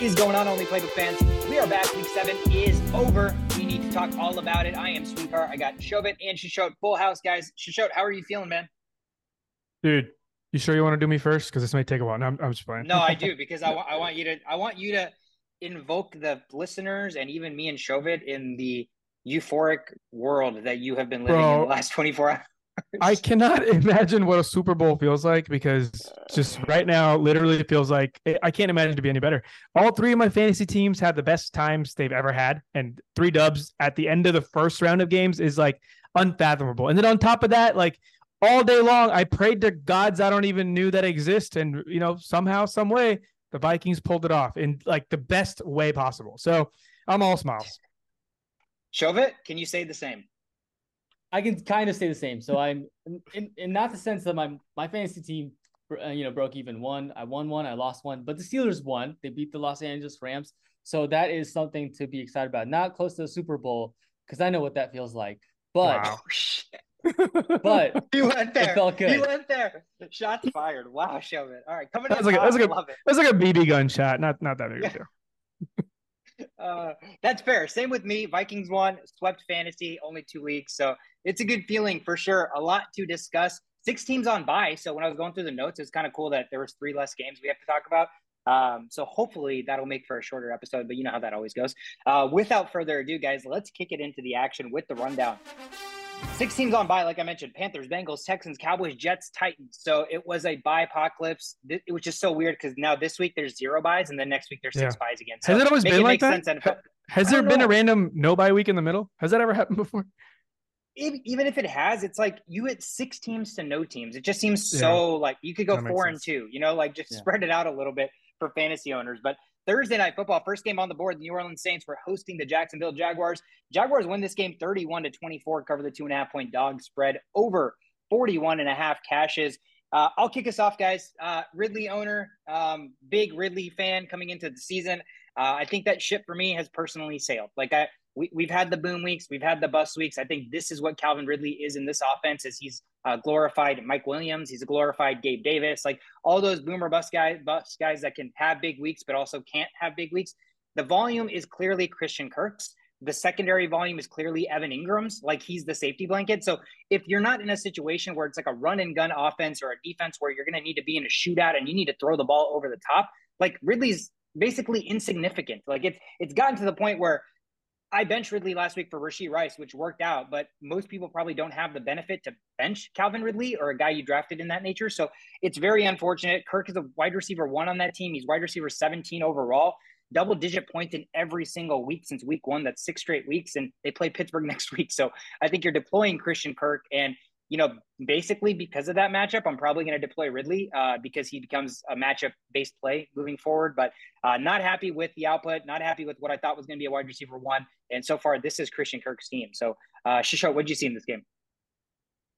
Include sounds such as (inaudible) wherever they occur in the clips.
What is going on, Only Playbook fans? We are back. Week seven is over. We need to talk all about it. I am Sweetheart. I got Shovit and Shishot. Full house, guys. Shishot, how are you feeling, man? Dude, you sure you want to do me first? Because this may take a while. No, I'm, I'm just playing. No, I (laughs) do because I want I want you to I want you to invoke the listeners and even me and Shovit in the euphoric world that you have been living Bro, in the last 24 hours. I cannot (laughs) imagine what a Super Bowl feels like because just right now, literally it feels like I can't imagine to be any better. All three of my fantasy teams had the best times they've ever had, and three dubs at the end of the first round of games is like unfathomable. And then on top of that, like all day long, I prayed to gods I don't even knew that exist, and you know somehow, some way, the Vikings pulled it off in like the best way possible. So I'm all smiles. Shovit, can you say the same? I can kind of say the same. So I'm in, in not the sense that my my fantasy team, uh, you know, broke even one. I won one, I lost one, but the Steelers won. They beat the Los Angeles Rams. So that is something to be excited about. Not close to the Super Bowl because I know what that feels like. But wow. (laughs) but (laughs) he went there. It felt good. He went there. Shots fired. Wow, show it. All right, coming. That's like, a, that's like a, that's like a BB gun shot. Not not that big of a deal. (laughs) Uh, that's fair. Same with me. Vikings won, swept fantasy, only two weeks. So it's a good feeling for sure. A lot to discuss. Six teams on bye. So when I was going through the notes, it's kind of cool that there was three less games we have to talk about. Um, so hopefully that'll make for a shorter episode, but you know how that always goes. Uh, without further ado, guys, let's kick it into the action with the rundown. Six teams on bye, like I mentioned Panthers, Bengals, Texans, Cowboys, Jets, Titans. So it was a bye apocalypse. It was just so weird because now this week there's zero buys and then next week there's six yeah. buys again. So Has it always been like that? Has there been know. a random no bye week in the middle? Has that ever happened before? Even if it has, it's like you hit six teams to no teams. It just seems so like you could go four and two, you know, like just yeah. spread it out a little bit for fantasy owners. But Thursday night football, first game on the board. The New Orleans Saints were hosting the Jacksonville Jaguars. Jaguars win this game 31 to 24, cover the two and a half point dog spread over 41 and a half cashes. Uh, I'll kick us off, guys. Uh, Ridley owner, um, big Ridley fan coming into the season. Uh, I think that ship for me has personally sailed. Like I, we, we've had the boom weeks, we've had the bust weeks. I think this is what Calvin Ridley is in this offense. Is he's uh, glorified Mike Williams, he's a glorified Gabe Davis, like all those boomer bust guys, bust guys that can have big weeks but also can't have big weeks. The volume is clearly Christian Kirk's. The secondary volume is clearly Evan Engram's, like he's the safety blanket. So if you're not in a situation where it's like a run and gun offense or a defense where you're going to need to be in a shootout and you need to throw the ball over the top, like Ridley's basically insignificant. Like it's it's gotten to the point where I bench Ridley last week for Rashee Rice, which worked out, but most people probably don't have the benefit to bench Calvin Ridley or a guy you drafted in that nature. So it's very unfortunate. Kirk is a wide receiver one on that team. He's wide receiver 17 overall, double digit points in every single week since week one. That's six straight weeks, and they play Pittsburgh (laughs) next week. So I think you're deploying Christian Kirk and you know, basically because of that matchup, I'm probably going to deploy Ridley uh, because he becomes a matchup based play moving forward. But uh, not happy with the output, not happy with what I thought was going to be a wide receiver one. And so far, this is Christian Kirk's team. So, uh, Shisho, what did you see in this game?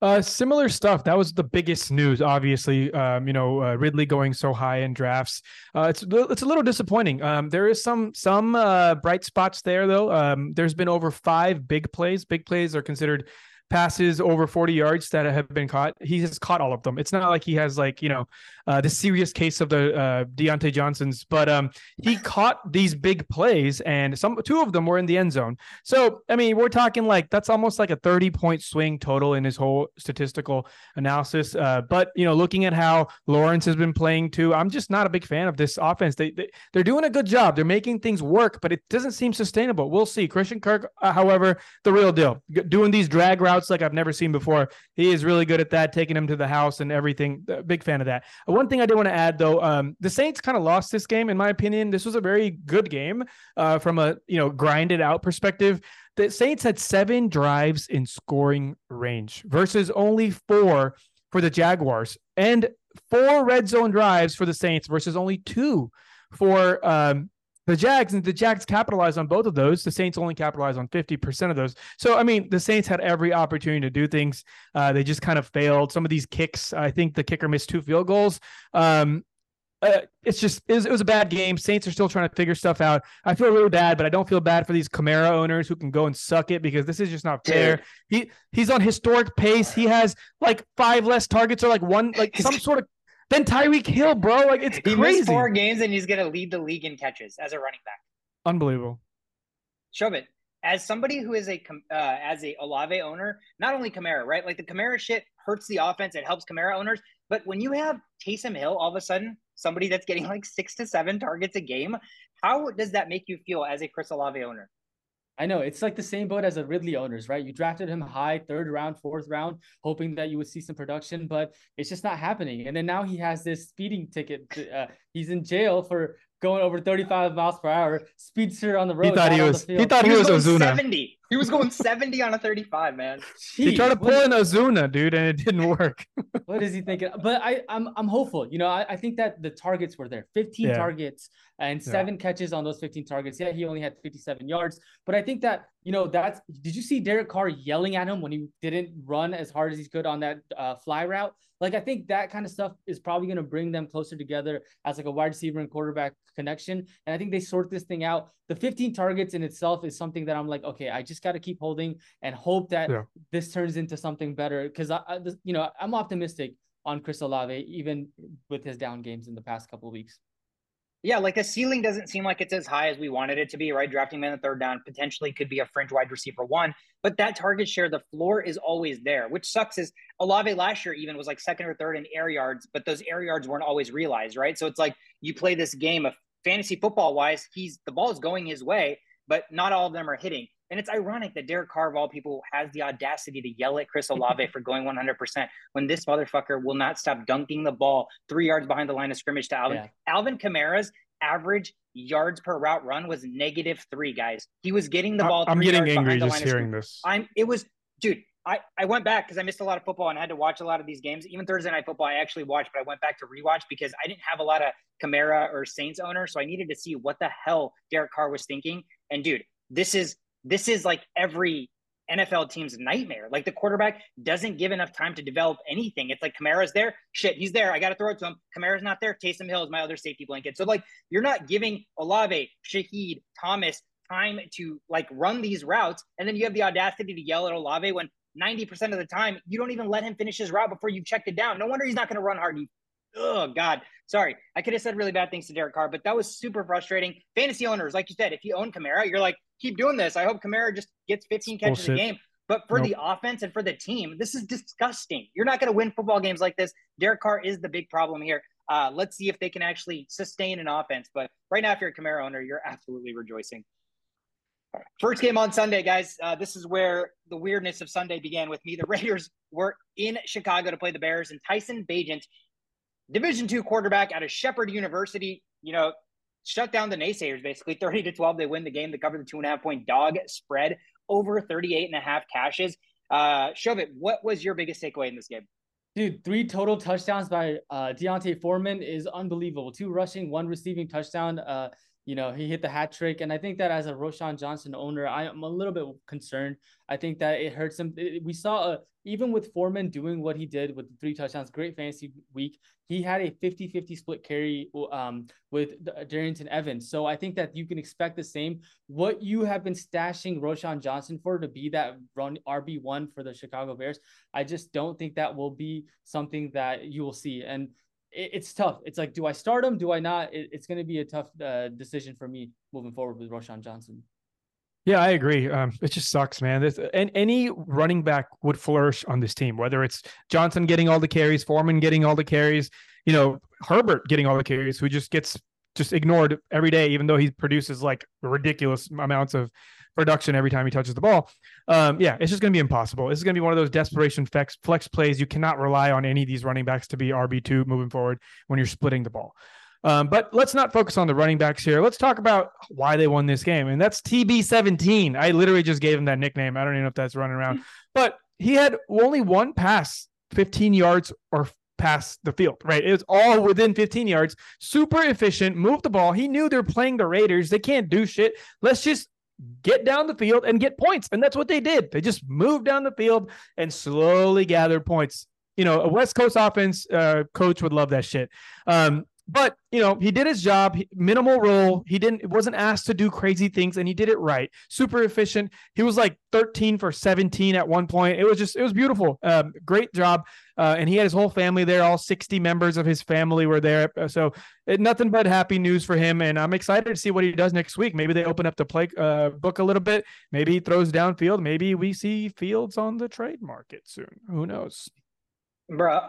Uh, similar stuff. That was the biggest news, obviously. Um, you know, uh, Ridley going so high in drafts. Uh, it's it's a little disappointing. Um, there is some some uh, bright spots there, though. Um, there's been over five big plays. Big plays are considered passes over 40 yards that have been caught. He has caught all of them. It's not like he has like, you know, uh, the serious case of the uh, Diontae Johnsons, but um, he (laughs) caught these big plays and some two of them were in the end zone. So, I mean, we're talking like that's almost like a 30 point swing total in his whole statistical analysis. Uh, but, you know, looking at how Lawrence has been playing too, I'm just not a big fan of this offense. They, they, they're doing a good job. They're making things work, but it doesn't seem sustainable. We'll see. Christian Kirk, uh, however, the real deal, doing these drag routes routes like I've never seen before. He is really good at that, taking him to the house and everything. Big fan of that. One thing I did want to add though, um, the Saints kind of lost this game in my opinion. This was a very good game uh, from a you know grinded out perspective. The Saints had seven drives in scoring range versus only four for the Jaguars, and four red zone drives for the Saints versus only two for um, the Jags and the Jags capitalized on both of those. The Saints only capitalized on 50% of those. So, I mean, the Saints had every opportunity to do things. Uh, they just kind of failed. Some of these kicks, I think the kicker missed two field goals. Um, uh, it's just it was, it was, a bad game. Saints are still trying to figure stuff out. I feel really bad, but I don't feel bad for these Kamara owners who can go and suck it because this is just not fair. He he's on historic pace. He has like five less targets or like one like some (laughs) sort of than Tyreek Hill, bro. Like it's he crazy. missed four games and he's gonna lead the league in catches as a running back. Unbelievable. Shove it. As somebody who is a uh, as a Olave owner, not only Kamara, right? Like the Kamara shit hurts the offense. It helps Kamara owners. But when you have Taysom Hill, all of a sudden, somebody that's getting like six to seven targets a game, how does that make you feel as a Chris Olave owner? I know it's like the same boat as the Ridley owners, right? You drafted him high, third round, fourth round, hoping that you would see some production, but it's just not happening. And then now he has this speeding ticket. Uh, he's in jail for going over 35 miles per hour, speedster on the road. He thought he was. He thought he, he was, was Ozuna. 70. He was going 70 on a 35, man. Jeez, he tried to pull in Ozuna, dude, and it didn't work. (laughs) what is he thinking? But I, I'm, I'm hopeful. You know, I, I think that the targets were there. 15 yeah. targets and seven yeah. catches on those 15 targets. Yeah, he only had 57 yards, but I think that you know that's. Did you see Derek Carr yelling at him when he didn't run as hard as he could on that uh, fly route? Like I think that kind of stuff is probably going to bring them closer together as like a wide receiver and quarterback connection. And I think they sort this thing out. The 15 targets in itself is something that I'm like, okay, I just got to keep holding and hope that yeah. this turns into something better. Because I, I, you know, I'm optimistic on Chris Olave, even with his down games in the past couple of weeks. Yeah, like the ceiling doesn't seem like it's as high as we wanted it to be, right? Drafting him in the third down potentially could be a fringe wide receiver one, but that target share, the floor is always there. Which sucks is Olave last year even was like second or third in air yards, but those air yards weren't always realized, right? So it's like you play this game of fantasy football wise, he's the ball is going his way, but not all of them are hitting. And it's ironic that Derek Carr, of all people, has the audacity to yell at Chris (laughs) Olave for going 100% when this motherfucker will not stop dunking the ball three yards behind the line of scrimmage to Alvin. Yeah. Alvin Kamara's average yards per route run was negative three, guys. He was getting the ball. I'm getting angry just hearing this. I'm. It was, dude. I, I went back because I missed a lot of football and I had to watch a lot of these games. Even Thursday night football, I actually watched, but I went back to rewatch because I didn't have a lot of Kamara or Saints owners, so I needed to see what the hell Derek Carr was thinking. And dude, this is this is like every NFL team's nightmare. Like the quarterback doesn't give enough time to develop anything. It's like Kamara's there. Shit, he's there. I got to throw it to him. Kamara's not there. Taysom Hill is my other safety blanket. So like you're not giving Olave, Shaheed, Thomas time to like run these routes. And then you have the audacity to yell at Olave when 90% of the time you don't even let him finish his route before you've checked it down. No wonder he's not going to run hard. Oh God. Sorry. I could have said really bad things to Derek Carr, but that was super frustrating. Fantasy owners, like you said, if you own Kamara, you're like, keep doing this. I hope Kamara just gets 15 catches Bullshit. a game. But for nope. the offense and for the team, this is disgusting. You're not going to win football games like this. Derek Carr is the big problem here. Uh, let's see if they can actually sustain an offense. But right now, if you're a Kamara owner, you're absolutely rejoicing. First game on Sunday, guys. Uh, this is where the weirdness of Sunday began with me. The Raiders were in Chicago to play the Bears, and Tyson Bagent, Division two quarterback out of Shepherd University, you know, shut down the naysayers basically (laughs) 30 to 12 they win the game they cover the two and a half point dog spread over 38 and a half cashes uh it. what was your biggest takeaway in this game Dude, three total touchdowns by uh, D'Onta Foreman is unbelievable. Two rushing, one receiving touchdown. Uh, you know, he hit the hat trick. And I think that as a Roschon Johnson owner, I am a little bit concerned. I think that it hurts him. We saw a, even with Foreman doing what he did with the three touchdowns, great fantasy week, he had a 50 50 split carry um, with Darrynton Evans. So I think that you can expect the same. What you have been stashing Roschon Johnson for to be that run RB1 for the Chicago Bears, I just don't think that will be something that you will see. And it, it's tough. It's like, do I start him? Do I not? It, it's going to be a tough uh, decision for me moving forward with Roschon Johnson. Yeah, I agree. Um, it just sucks, man. This, and any running back would flourish on this team, whether it's Johnson getting all the carries, Foreman getting all the carries, you know, Herbert getting all the carries, who just gets just ignored every day, even though he produces like ridiculous amounts of production every time he touches the ball. Um, yeah, it's just going to be impossible. This is going to be one of those desperation flex, flex plays. You cannot rely on any of these running backs to be RB2 moving forward when you're splitting the ball. Um, but let's not focus on the running backs here. Let's talk about why they won this game. And that's TB17. I literally just gave him that nickname. I don't even know if that's running around, but he had only one pass 15 yards or past the field, right? It was all within 15 yards, super efficient, moved the ball. He knew they're playing the Raiders. They can't do shit. Let's just get down the field and get points. And that's what they did. They just moved down the field and slowly gathered points. You know, a West Coast offense uh, coach would love that shit. Um, But you know, he did his job, minimal role. He didn't wasn't asked to do crazy things, and he did it right. Super efficient. He was like 13 for 17 at one point. It was just it was beautiful. Um, great job. Uh, and he had his whole family there. All 60 members of his family were there. So it, nothing but happy news for him. And I'm excited to see what he does next week. Maybe they open up the play uh, book a little bit. Maybe he throws downfield. Maybe we see Fields on the trade market soon. Who knows? Bro,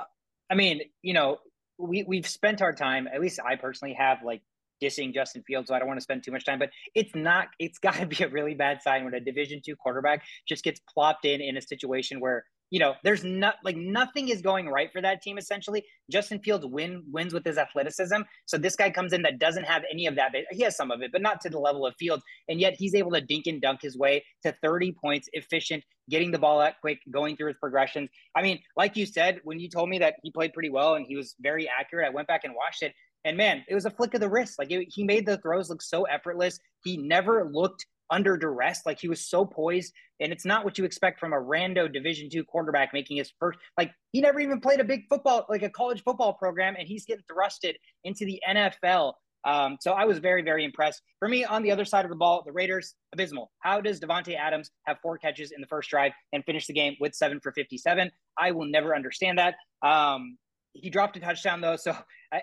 I mean, you know, we we've spent our time. At least I personally have like dissing Justin Fields, so I don't want to spend too much time. But it's not. It's (laughs) got to be a really bad sign when a Division two quarterback just gets plopped in in a situation where you know there's not like nothing is going right for that team. Essentially, Justin Fields win wins with his athleticism. So this guy comes in that doesn't have any of that. He has some of it, but not to the level of Fields. And yet he's able to dink and dunk his way to 30 points, efficient, getting the ball out quick, going through his progressions. I mean, like you said, when you told me that he played pretty well and he was very accurate, I went back and watched it. And man, it was a flick of the wrist. Like it, he made the throws look so effortless. He never looked under duress. Like he was so poised, and it's not what you expect from a rando Division two quarterback making his first. Like he never even played a big football, like a college football program, and he's getting thrusted into the NFL. Um, so I was very, very impressed. For me, on the other side of the ball, the Raiders, abysmal. How does Davante Adams have four catches in the first drive and finish the game with seven for 57? I will never understand that. Um, he dropped a touchdown though, so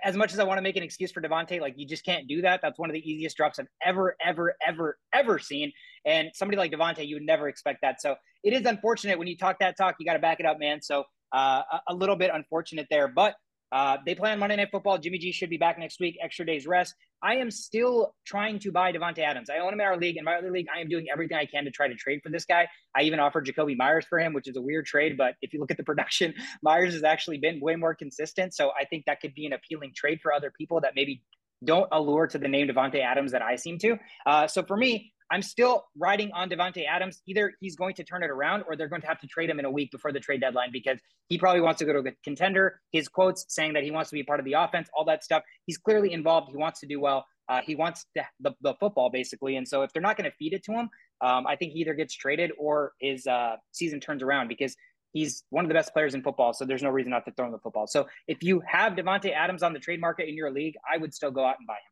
as much as I want to make an excuse for Davante, like you just can't do that. That's one of the easiest drops I've ever, ever, ever, ever seen. And somebody like Davante, you would never expect that. So it is unfortunate when you talk that talk, you got to back it up, man. So uh, a little bit unfortunate there, but uh, they play on Monday Night Football. Jimmy G should be back next week. Extra days rest. I am still trying to buy Davante Adams. I own him in our league. In my other league, I am doing everything I can to try to trade for this guy. I even offered Jakobi Meyers for him, which is a weird trade. But if you look at the (laughs) production, Meyers has actually been way more consistent. So I think that could be an appealing trade for other people that maybe don't allure to the name Davante Adams that I seem to. Uh, so for me, I'm still riding on Davante Adams. Either he's going to turn it around or they're going to have to trade him in a week before the trade deadline because he probably wants to go to a contender. His quotes saying that he wants to be part of the offense, all that stuff. He's clearly involved. He wants to do well. Uh, he wants the, the, football basically. And so if they're not going to feed it to him, um, I think he either gets traded or his uh, season turns around because he's one of the best players in football. So there's no reason not to throw him the football. So if you have Davante Adams on the trade market in your league, I would still go out and buy him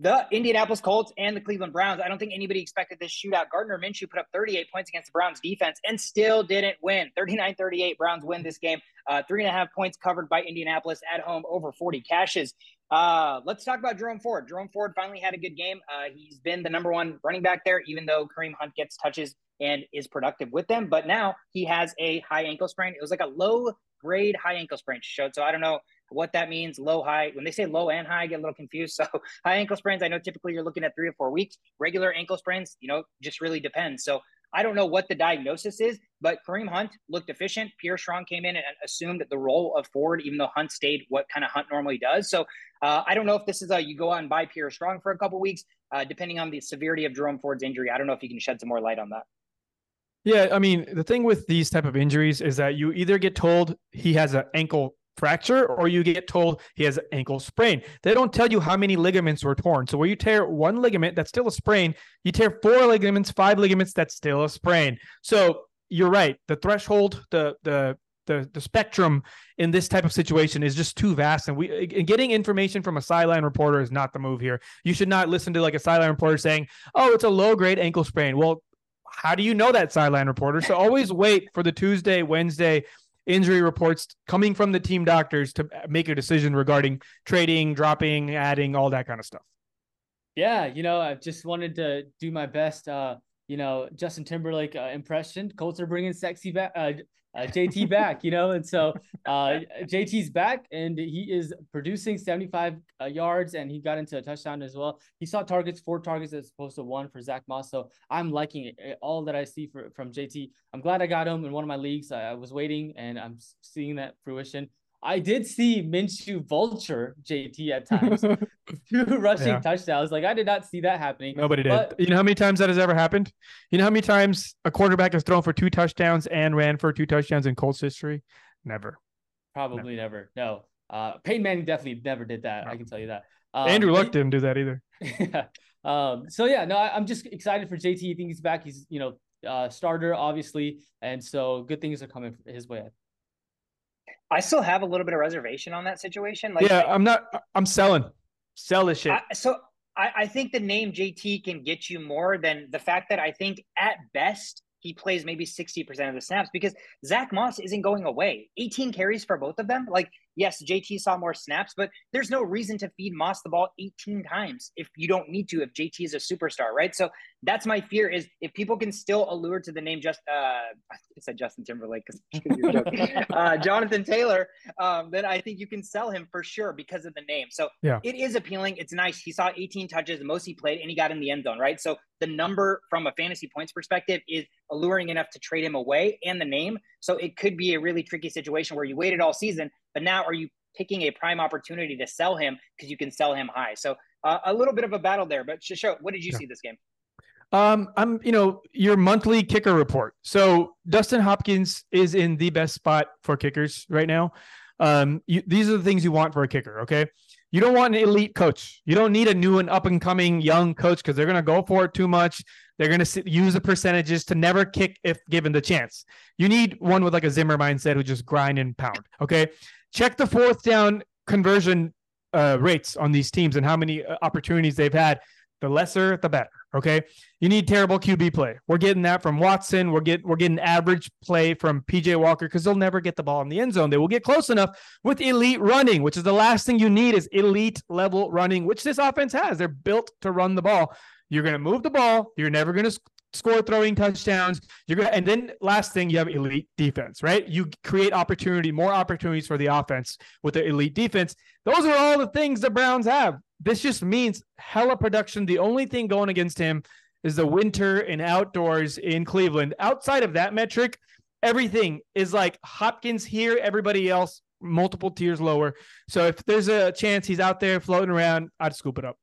the Indianapolis Colts and the Cleveland Browns. I don't think anybody expected this shootout. Gardner Minshew put up 38 points against the Browns defense and still didn't win. 39 38. Browns win this game. Uh, three and a half points covered by Indianapolis at home, over 40 cashes. Uh, let's talk about Jerome Ford. Jerome Ford finally had a good game. Uh, he's been the number one running back there, even though Kareem Hunt gets touches and is productive with them. But now he has a high ankle sprain. It was like a low grade high ankle sprain showed. So I don't know what that means, low, high. When they say low and high, I get a little confused. (laughs) So high ankle sprains, I know typically you're looking at three or four weeks. Regular ankle sprains, you know, just really depends. So I don't know what the diagnosis is, but Kareem Hunt looked efficient. Pierre Strong came in and assumed the role of Ford, even though Hunt stayed what kind of Hunt normally does. So uh, I don't know if this is a you go out and buy Pierre Strong for a couple weeks, uh, depending on the severity of Jerome Ford's injury. I don't know if you can shed some more light on that. Yeah, I mean, the thing with these type of injuries is that you either get told he has an ankle fracture or you get told he has an ankle sprain. They don't tell you how many ligaments were torn. So where you tear one ligament, that's still a sprain. You tear four ligaments, five ligaments, that's still a sprain. So you're right. The threshold, the the the, the spectrum in this type of situation is just too vast and we and getting information from a sideline reporter is not the move here you should not listen to like a sideline reporter saying oh it's a low grade ankle sprain well how do you know that sideline reporter so always wait for the tuesday wednesday injury reports coming from the team doctors to make a decision regarding trading, dropping, adding, all that kind of stuff. Yeah, you know, I just wanted to do my best. Uh, you know, Justin Timberlake uh, impression. Colts are bringing sexy back, uh, uh, JT back, you know, and so uh, JT's back and he is producing 75 uh, yards and he got into a touchdown as well. He saw targets, four targets as opposed to one for Zack Moss. So I'm liking it. Eh, all that I see for, from JT. I'm glad I got him in one of my leagues. I, I was waiting and I'm seeing that fruition. I did see Minshew vulture JT at (laughs) times, two rushing yeah. touchdowns. Like I did not see that happening. Nobody did. But, you know how many times that has ever happened? You know how many times a quarterback has thrown for two touchdowns and ran for two touchdowns in Colts history? Never. Probably never. never. No. Uh, Peyton Manning definitely never did that. No. I can tell you that. Um, Andrew Luck didn't do that either. (laughs) yeah. Um, so yeah, no, I, am just excited for JT. I think he's back. He's you know uh, starter obviously, and so good things are coming his way. I still have a little bit of reservation on that situation. Like, yeah, I'm not. I'm selling. Sell this shit. I, so I, I think the name JT can get you more than the fact that I think at best he plays maybe 60% of the snaps because Zack Moss isn't going away. 18 carries for both of them. Like, yes, JT saw more snaps, but there's no reason to feed Moss the ball 18 times if you don't need to, if JT is a superstar, right? So that's my fear is if people can still allure to the name just uh I said Justin Timberlake because (laughs) (laughs) uh, Jonathan Taylor, um, then I think you can sell him for sure because of the name. So yeah, it is appealing. It's nice. He saw 18 touches, the most he played, and he got in the end zone, right? So the number from a fantasy points perspective is alluring enough to trade him away and the name. So it could be a really tricky situation where you waited all season, but now are you picking a prime opportunity to sell him because you can sell him high? So uh, a little bit of a battle there. But Shisho, what did you yeah. see this game? Um, I'm, you know, your monthly kicker report. So Dustin Hopkins is in the best spot for kickers right now. Um, you, these are the things you want for a kicker. Okay. You don't want an elite coach. You don't need a new and up and coming young coach because they're going to go for it too much. They're going to use the percentages to never kick if given the chance. You need one with like a Zimmer mindset who just grind and pound. Okay. Check the fourth down conversion uh, rates on these teams and how many uh, opportunities they've had. The lesser, the better. Okay. You need terrible QB play. We're getting that from Watson. We're getting we're getting average play from PJ Walker because they'll never get the ball in the end zone. They will get close enough with elite running, which is the last thing you need is elite level running, which this offense has. They're built to run the ball. You're going to move the ball. You're never going to score throwing touchdowns. You're to, and then last thing, you have elite defense, right? You create opportunity, more opportunities for the offense with the elite defense. Those are all the things the Browns have. This just means hella production. The only thing going against him is the winter and outdoors in Cleveland. Outside of that metric, everything is like Hopkins here, everybody else multiple tiers lower. So if there's a chance he's out there floating around, I'd scoop it up.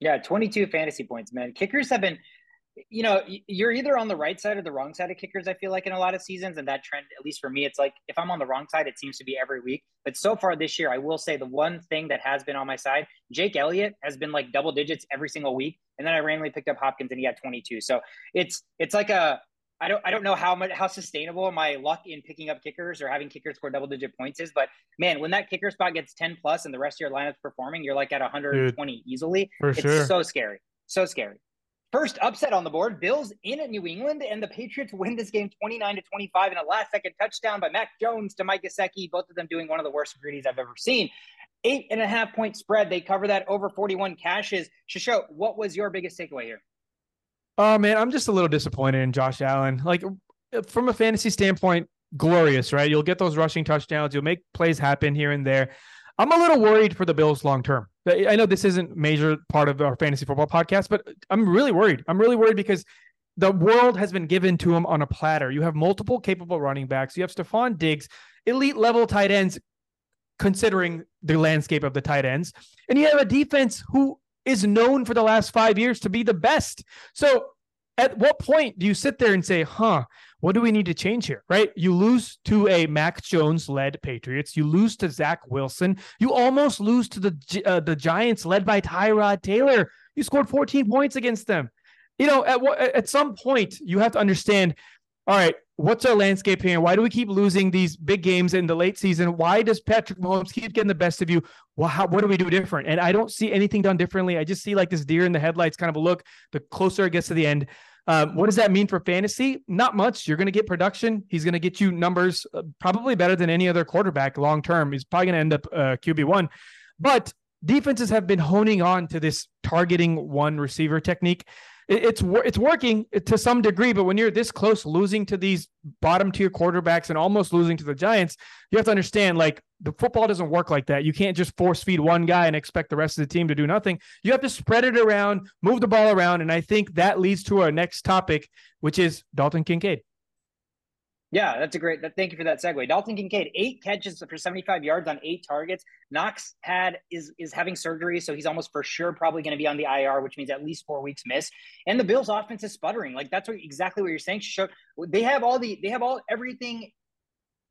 Yeah, 22 fantasy points, man. Kickers have been you know, you're either on the right side or the wrong side of kickers. I feel like in a lot of seasons, and that trend, at least for me, it's like if I'm on the wrong side, it seems to be every week. But so far this year, I will say the one thing that has been on my side, Jake Elliott has been like double digits every single week, and then I randomly picked up Hopkins and he had 22. So it's it's like a I don't I don't know how much how sustainable my luck in picking up kickers or having kickers score double digit points is, but man, when that kicker spot gets 10 plus and the rest of your lineup's performing, you're like at 120 Dude, easily. It's sure. so scary. So scary. First upset on the board, Bills in at New England, and the Patriots win this game 29 to 25 in a last second touchdown by Mac Jones to Mike Gesicki, both of them doing one of the worst greenies I've ever seen. Eight and a half point spread. They cover that over 41 cashes. Shisho, what was your biggest takeaway here? Oh man, I'm just a little disappointed in Josh Allen. Like from a fantasy standpoint, glorious, right? You'll get those rushing touchdowns, you'll make plays happen here and there. I'm a little worried for the Bills long term. I know this isn't major part of our fantasy football podcast, but I'm really worried. I'm really worried because the world has been given to him on a platter. You have multiple capable running backs. You have Stefon Diggs, elite level tight ends, considering the landscape of the tight ends, and you have a defense who is known for the last five years to be the best. So, at what point do you sit there and say, "Huh"? What do we need to change here? Right? You lose to a Mac Jones led Patriots. You lose to Zach Wilson. You almost lose to the uh, the Giants led by Tyrod Taylor. You scored 14 points against them. You know, at at some point you have to understand. All right, what's our landscape here? Why do we keep losing these big games in the late season? Why does Patrick Mahomes keep getting the best of you? Well, how, what do we do different? And I don't see anything done differently. I just see like this deer in the headlights kind of a look the closer it gets to the end. Um, what does that mean for fantasy? Not much. You're going to get production. He's going to get you numbers uh, probably better than any other quarterback long term. He's probably going to end up uh, QB one, but defenses have been honing on to this targeting one receiver technique it's it's working to some degree, but when you're this close losing to these bottom tier quarterbacks and almost losing to the Giants, you have to understand like the football doesn't work like that. You can't just force feed one guy and expect the rest of the team to do nothing. You have to spread it around, move the ball around, and I think that leads to our next topic, which is Dalton Kincaid. Yeah, that's a great. Thank you for that segue. Dalton Kincaid, eight catches for 75 yards on eight targets. Knox had is is having surgery, so he's almost for sure probably going to be on the IR, which means at least four weeks miss. And the Bills' offense is sputtering. Like that's what exactly what you're saying. They have all the they have all everything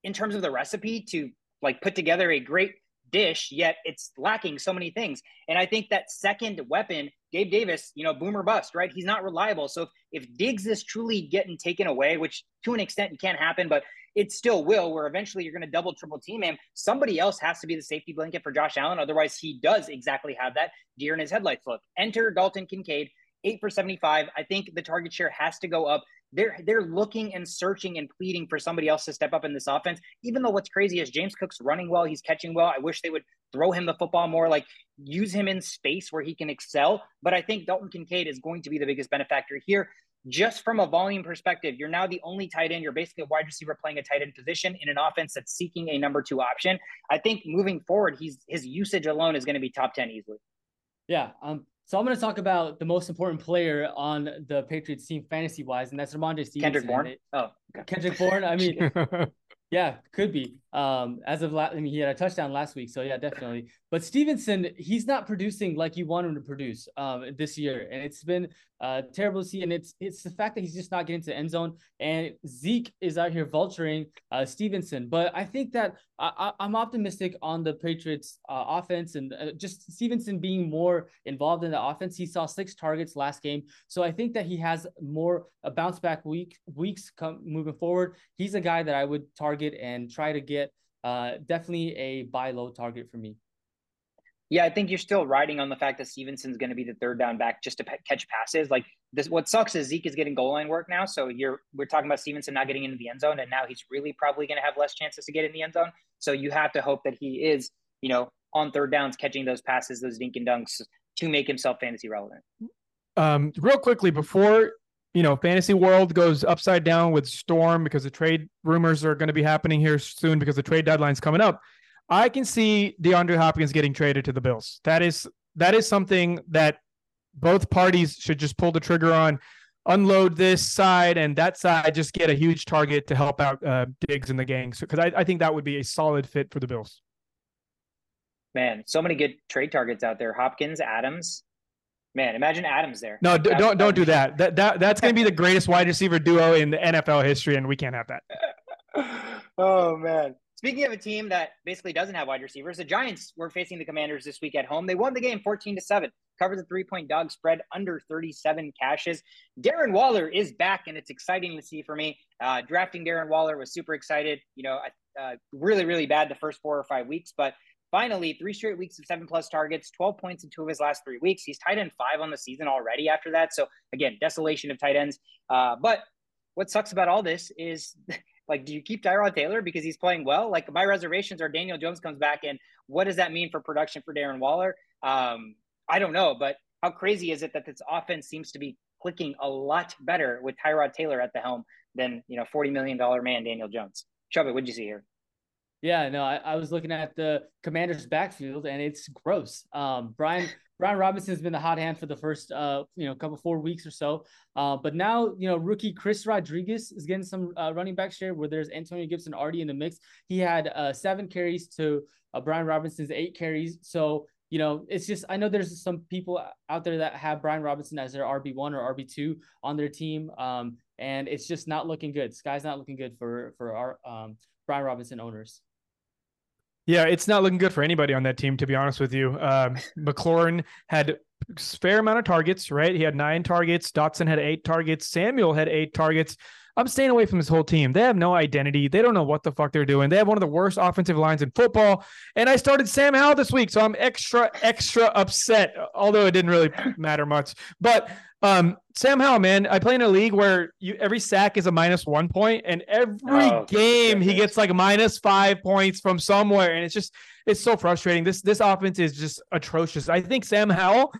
in terms of the recipe to like put together a great dish, yet it's lacking so many things. And I think that second weapon, Gabe Davis, you know, boomer bust, right? He's not reliable. So if, if Diggs is truly getting taken away, which to an extent can't happen, but it still will, where eventually you're going to double, triple team him, somebody else has to be the safety blanket for Josh Allen. Otherwise, he does exactly have that deer in his headlights look. Enter Dalton Kincaid, eight for 75. I think the target share has to go up they're they're looking and searching and pleading for somebody else to step up in this offense. Even though what's crazy is James Cook's running well, he's catching well. I wish they would throw him the football more, like use him in space where he can excel. But I think Dalton Kincaid is going to be the biggest benefactor here. Just from a volume perspective, you're now the only tight end. You're basically a wide receiver playing a tight end position in an offense that's seeking a number two option. I think moving forward, he's his usage alone is going to be top ten easily. Yeah, um, so I'm going to talk about the most important player on the Patriots team fantasy wise, and that's Rhamondre Stevenson. Kendrick Bourne. Oh, okay. Kendrick Bourne. I mean, (laughs) yeah, could be. Um, as of last, I mean, he had a touchdown last week, so yeah, definitely. But Stevenson, he's not producing like you want him to produce um, this year, and it's been uh, terrible to see. And it's it's the fact that he's just not getting to the end zone. And Zeke is out here vulturing uh, Stevenson. But I think that I, I'm optimistic on the Patriots' uh, offense and uh, just Stevenson being more involved in the offense. He saw six targets last game, so I think that he has more a bounce back week weeks come moving forward. He's a guy that I would target and try to get uh, definitely a buy low target for me. Yeah, I think you're still riding on the fact that Stevenson's going to be the third down back just to pe- catch passes. Like this, what sucks is Zeke is getting goal line work now. So you're we're talking about Stevenson not getting into the end zone, and now he's really probably going to have less chances to get in the end zone. So you have to hope that he is, you know, on third downs catching those passes, those dink and dunks to make himself fantasy relevant. Um, real quickly before you know, fantasy world goes upside down with storm because the trade rumors are going to be happening here soon because the trade deadline's coming up. I can see DeAndre Hopkins getting traded to the Bills. That is that is something that both parties should just pull the trigger on, unload this side and that side, just get a huge target to help out uh, Diggs and the gang. So, because I, I think that would be a solid fit for the Bills. Man, so many good trade targets out there. Hopkins, Adams. Man, imagine Adams there. No, d- don't don't do that. That that that's going to be the greatest wide receiver duo in the NFL history, and we can't have that. (laughs) oh man. Speaking of a team that basically doesn't have wide receivers, the Giants were facing the Commanders this week at home. They won the game 14 to 7, covered the three point dog spread under 37 cashes. Darren Waller is back, and it's exciting to see for me. Uh, drafting Darren Waller was super excited. You know, uh, really, really bad the first four or five weeks, but finally, three straight weeks of seven plus targets, 12 points in two of his last three weeks. He's tight end five on the season already after that. So, again, desolation of tight ends. Uh, but what sucks about all this is (laughs) Like, do you keep Tyrod Taylor because he's playing well? Like, my reservations are Daniel Jones comes back, and what does that mean for production for Darren Waller? Um, I don't know, but how crazy is it that this offense seems to be clicking a lot better with Tyrod Taylor at the helm than you know forty million dollar man Daniel Jones? Chubby, what'd you see here? Yeah, no, I, I, was looking at the Commanders' backfield, and it's gross. Um, Brian (laughs) Brian Robinson has been the hot hand for the first, uh, you know, couple four weeks or so. Uh, but now, you know, rookie Chris Rodriguez is getting some uh, running back share where there's Antonio Gibson already in the mix. He had uh, seven carries to uh, Brian Robinson's eight carries. So, you know, it's just I know there's some people out there that have Brian Robinson as their RB one or RB two on their team, um, and it's just not looking good. Sky's not looking good for for our um, Brian Robinson owners. Yeah, it's not looking good for anybody on that team, to be honest with you. Um, McLaurin had fair amount of targets, right? He had nine targets. Dotson had eight targets. Samuel had eight targets. I'm staying away from this whole team. They have no identity. They don't know what the fuck they're doing. They have one of the worst offensive lines in football. And I started Sam Howell this week, so I'm extra, extra upset, although it didn't really matter much. But um, Sam Howell, man, I play in a league where you every sack is a minus one point, and every oh, game he gets like minus five points from somewhere, and it's just it's so frustrating. This this offense is just atrocious. I think Sam Howell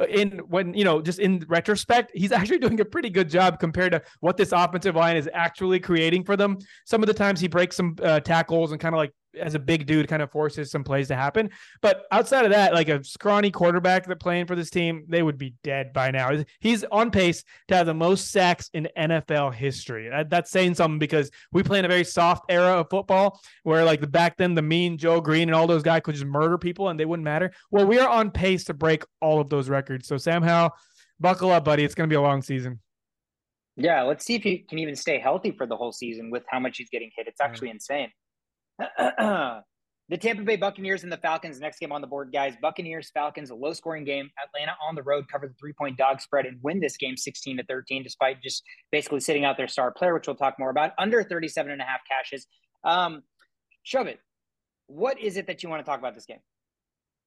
uh, in when you know just in retrospect he's (laughs) actually doing a pretty good job compared to what this offensive line is actually creating for them some of the times he breaks some uh, tackles and kind of like as a big dude kind of forces some plays to happen. But outside of that, like a scrawny quarterback that playing for this team, they would be dead by now. He's on pace to have the most sacks in NFL history. That, that's saying something because we play in a very soft era of football where like the back then the mean Joe Greene and all those guys could just murder people and they wouldn't matter. Well, we are on pace to break all of those records. So Sam Howell, buckle up, buddy. It's going to be a long season. Yeah, let's see if he can even stay healthy for the whole season with how much he's getting hit. It's mm-hmm. actually insane. (clears throat) the Tampa Bay Buccaneers and the Falcons next game on the board, guys. Buccaneers, Falcons, a low scoring game. Atlanta on the road cover the three point dog spread and win this game 16 to 13, despite just basically sitting out their star player, which we'll talk more about. Under 37 and a half cashes. Um, shove it. What is it that you want to talk about this game?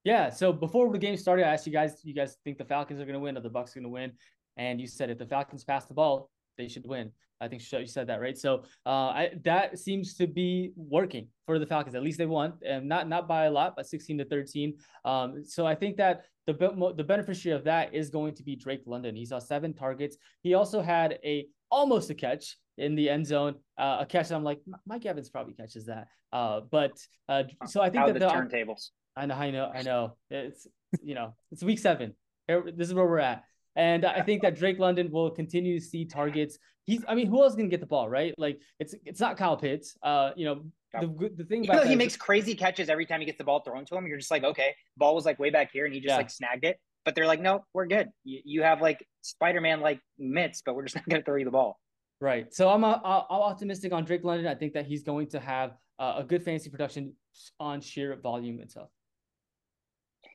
Yeah. So before the game started, I asked you guys, you guys think the Falcons are going to win or the Bucs are going to win? And you said if the Falcons pass the ball, they should win. I think you said that right. So uh, I, that seems to be working for the Falcons. At least they won, and not not by a lot, but sixteen to thirteen. Um, so I think that the the beneficiary of that is going to be Drake London. He saw seven targets. He also had a almost a catch in the end zone, uh, a catch. I'm like Mike Evans probably catches that. Uh, but uh, so I think How that the, the turntables. I know, I know, I know. It's you know, it's week seven. This is where we're at. And I think that Drake London will continue to see targets. He's, I mean, who else can get the ball, right? Like it's it's not Kyle Pitts. Uh, you know, the the thing about he makes crazy catches every time he gets the ball thrown to him. You're just like, okay, ball was like way back here, and he just yeah. like snagged it. But they're like, no, we're good. You, you have like Spider Man like mitts, but we're just (laughs) not gonna throw you the ball. Right. So I'm uh, I'm optimistic on Drake London. I think that he's going to have uh, a good fantasy production on sheer volume itself.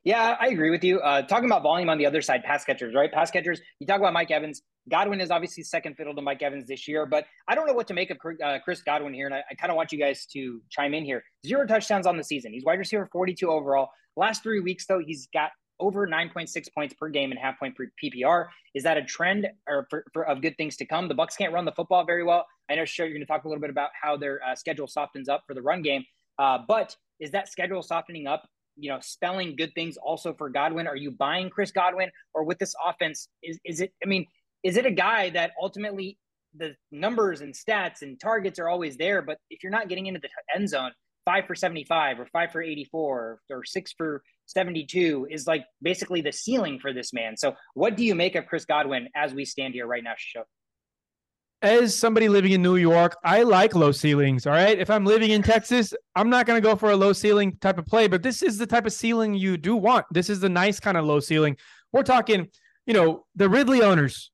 Yeah, I agree with you. Uh, talking about volume on the other side, pass catchers, right? Pass catchers. You talk about Mike Evans. Godwin is obviously second fiddle to Mike Evans this year, but I don't know what to make of uh, Chris Godwin here, and I, I kind of want you guys to chime in here. Zero touchdowns on the season. He's wide receiver 42 overall. Last three weeks, though, he's got over 9.6 points per game and half point per PPR. Is that a trend or for, for, of good things to come? The Bucs can't run the football very well. I know, sure, you're going to talk a little bit about how their uh, schedule softens up for the run game, uh, but is that schedule softening up you know, spelling good things also for Godwin? Are you buying Chris Godwin or with this offense? Is is it? I mean, is it a guy that ultimately the numbers and stats and targets are always there, but if you're not getting into the end zone, five for 75 or five for 84 or six for 72 is like basically the ceiling for this man. So, what do you make of Chris Godwin as we stand here right now, Show? As somebody living in New York, I like low ceilings. All right. If I'm living in Texas, I'm not going to go for a low ceiling type of play, but this is the type of ceiling you do want. This is the nice kind of low ceiling. We're talking, you know, the Ridley owners,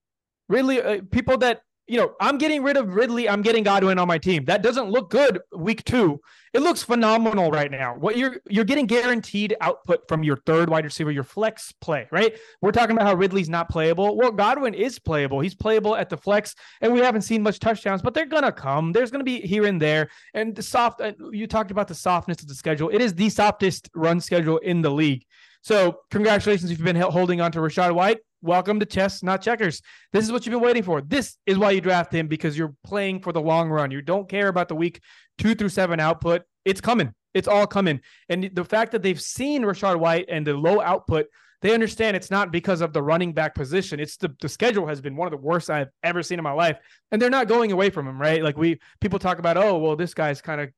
Ridley, uh, people that you know, I'm getting rid of Ridley. I'm getting Godwin on my team. That doesn't look good week two. It looks phenomenal right now. What you're you're getting guaranteed output from your third wide receiver, your flex play, right? We're talking about how Ridley's not playable. Well, Godwin is playable. He's playable at the flex, and we haven't seen much touchdowns, but they're gonna come. There's gonna be here and there. And the soft, uh, you talked about the softness of the schedule. It is the softest run schedule in the league. So, congratulations if you've been holding on to Rachaad White welcome to chess, not checkers. This is what you've been waiting for. This is why you draft him because you're playing for the long run. You don't care about the week two through seven output. It's coming. It's all coming. And the fact that they've seen Rachaad White and the low output, they understand it's not because of the running back position. It's the, the schedule has been one of the worst I've ever seen in my life. And they're not going away from him, right? Like we people talk about, oh, well, this guy's kind of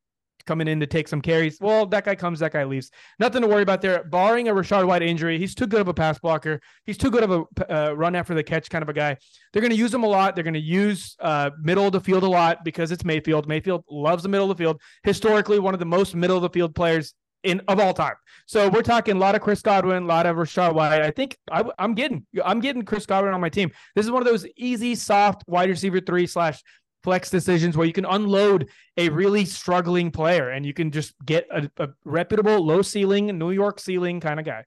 coming in to take some carries. Well, that guy comes, that guy leaves. Nothing to worry about there. Barring a Rachaad White injury, he's too good of a pass blocker. He's too good of a uh, run after the catch kind of a guy. They're going to use him a lot. They're going to use uh, middle of the field a lot because it's Mayfield. Mayfield loves the middle of the field. Historically, one of the most middle of the field players in of all time. So we're talking a lot of Chris Godwin, a lot of Rachaad White. I think I, am getting I'm getting Chris Godwin on my team. This is one of those easy, soft wide receiver three slash flex decisions where you can unload a really struggling player and you can just get a, a reputable low ceiling New York ceiling kind of guy.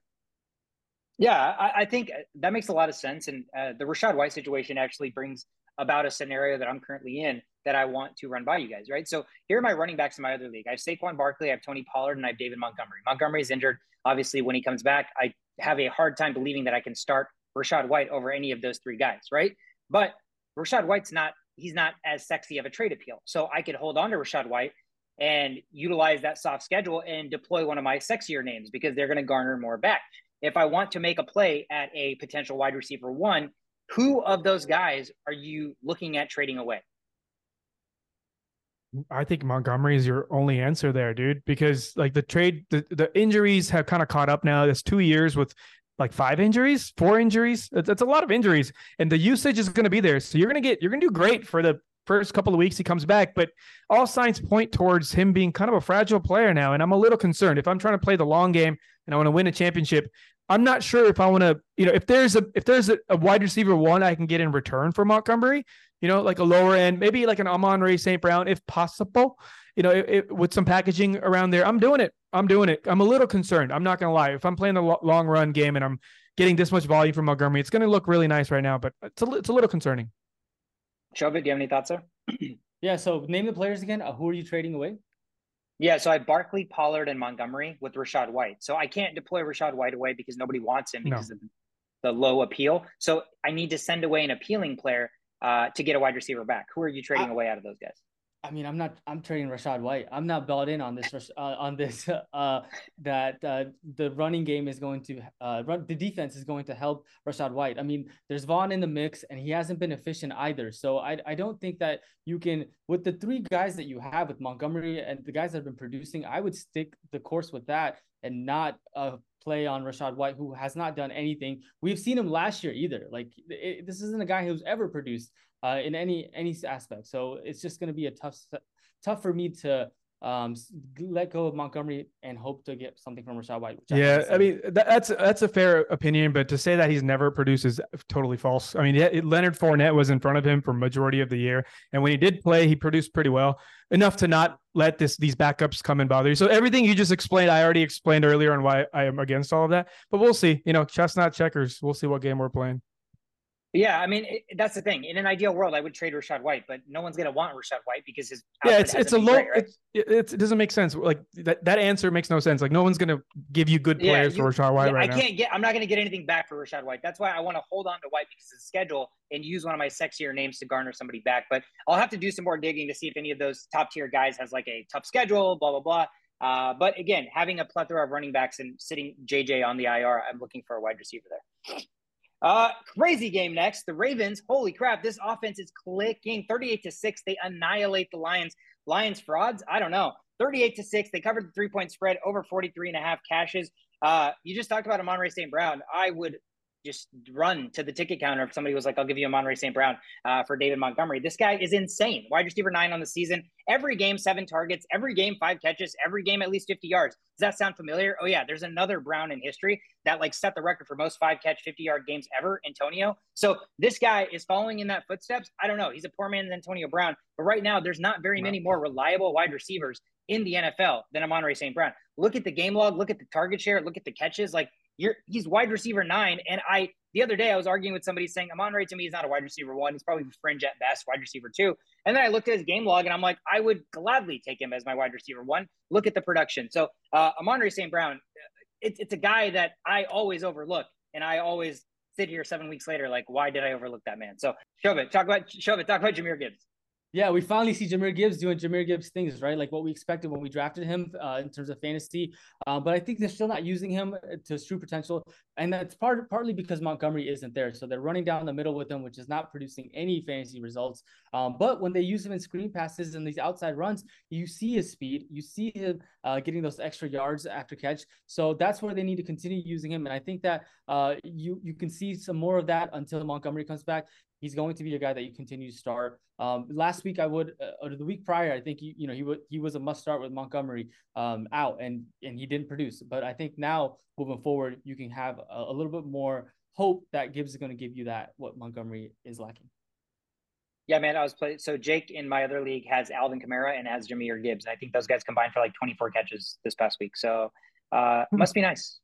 Yeah, I, I, think that makes a lot of sense. And uh, the Rachaad White situation actually brings about a scenario that I'm currently in that I want to run by you guys, right? So here are my running backs in my other league. I have Saquon Barkley, I have Tony Pollard, and I have David Montgomery. Montgomery is injured. Obviously, when he comes back, I have a hard time believing that I can start Rachaad White over any of those three guys, right? But Rachaad White's not he's not as sexy of a trade appeal. So I could hold on to Rachaad White and utilize that soft schedule and deploy one of my sexier names because they're going to garner more back. If I want to make a play at a potential wide receiver one, who of those guys are you looking at trading away? I think Montgomery is your only answer there, dude, because like the trade, the, the injuries have kind of caught up now. It's two years with like five injuries, four injuries. That's a lot of injuries, and the usage is going to be there. So you're going to get you're going to do great for the first couple of weeks he comes back, but all signs point towards him being kind of a fragile player now, and I'm a little concerned. If I'm trying to play the long game and I want to win a championship, I'm not sure if I want to, you know, if there's a if there's a, a wide receiver one I can get in return for Montgomery, you know, like a lower end, maybe like an Amon-Ra St. Brown, if possible, you know, it, it, with some packaging around there. I'm doing it. I'm doing it. I'm a little concerned. I'm not going to lie. If I'm playing the lo- long run game and I'm getting this much volume from Montgomery, it's going to look really nice right now, but it's a, it's a little concerning. Shovit, do you have any thoughts, sir? (clears throat) yeah. So name the players again. Uh, who are you trading away? Yeah, so I have Barkley, Pollard, and Montgomery with Rachaad White. So I can't deploy Rachaad White away because nobody wants him because no. of the low appeal. So I need to send away an appealing player uh, to get a wide receiver back. Who are you trading I, away out of those guys? I mean, I'm not. I'm trading Rachaad White. I'm not bought in on this. Uh, on this, (laughs) uh, that uh, the running game is going to uh, run. The defense is going to help Rachaad White. I mean, there's Vaughn in the mix, and he hasn't been efficient either. So I, I don't think that you can with the three guys that you have with Montgomery and the guys that have been producing. I would stick the course with that and not uh, play on Rachaad White, who has not done anything. We've seen him last year either. Like it, this isn't a guy who's ever produced uh, in any any aspect. So it's just going to be a tough tough for me to um, let go of Montgomery and hope to get something from Rachaad White. yeah, I, I mean that, that's that's a fair opinion, but to say that he's never produced is totally false. I mean, it, Leonard Fournette was in front of him for majority of the year, and when he did play, he produced pretty well enough to not let this these backups come and bother you. So everything you just explained, I already explained earlier on why I am against all of that. But we'll see. You know, chestnut checkers. We'll see what game we're playing. Yeah, I mean it, that's the thing. In an ideal world, I would trade Rachaad White, but no one's going to want Rachaad White because his yeah, it's it's a low. Great, right? it's, it doesn't make sense. Like that that answer makes no sense. Like no one's going to give you good players yeah, you, for Rachaad White yeah, right I now. can't get. I'm not going to get anything back for Rachaad White. That's why I want to hold on to White because of the schedule and use one of my sexier names to garner somebody back. But I'll have to do some more digging to see if any of those top tier guys has like a tough schedule. Blah blah blah. Uh, but again, having a plethora of running backs and sitting JJ on the IR, I'm looking for a wide receiver there. Uh, crazy game next. The Ravens, holy crap, this offense is clicking 38 to 6. They annihilate the Lions. Lions frauds? I don't know. 38 to 6. They covered the three point spread over 43 and a half cashes. Uh, you just talked about Amon-Ra St. Brown. I would just run to the ticket counter if somebody was like, I'll give you Amon-Ra St. Brown uh, for David Montgomery. This guy is insane. Wide receiver nine on the season. Every game, seven targets. Every game, five catches. Every game, at least 50 yards. Does that sound familiar? Oh, yeah. There's another Brown in history that like set the record for most five catch, 50 yard games ever, Antonio. So this guy is following in that footsteps. I don't know. He's a poor man's Antonio Brown. But right now, there's not very many more reliable wide receivers in the NFL than Amon-Ra St. Brown. Look at the game log, look at the target share, look at the catches. Like you're he's wide receiver nine. And I the other day I was arguing with somebody saying Amon-Ra to me is not a wide receiver one. He's probably fringe at best, wide receiver two. And then I looked at his game log and I'm like, I would gladly take him as my wide receiver one. Look at the production. So uh, Amon-Ra St. Brown, it's it's a guy that I always overlook, and I always sit here seven weeks later like, why did I overlook that man? So shove it, talk about shove it, talk about Jahmyr Gibbs. Yeah, we finally see Jahmyr Gibbs doing Jahmyr Gibbs things, right? Like what we expected when we drafted him uh, in terms of fantasy. Uh, but I think they're still not using him to his true potential, and that's part partly because Montgomery isn't there. So they're running down the middle with him, which is not producing any fantasy results. Um, but when they use him in screen passes and these outside runs, you see his speed, you see him uh, getting those extra yards after catch. So that's where they need to continue using him. And I think that uh, you you can see some more of that until Montgomery comes back he's going to be a guy that you continue to start. Um, last week I would, uh, or the week prior, I think you, you know he would he was a must start with Montgomery um, out, and and he didn't produce. But I think now moving forward, you can have a, a little bit more hope that Gibbs is going to give you that what Montgomery is lacking. Yeah, man, I was playing. So Jake in my other league has Alvin Kamara and has Jahmyr Gibbs. I think those guys combined for like 24 catches this past week. So uh, hmm. must be nice.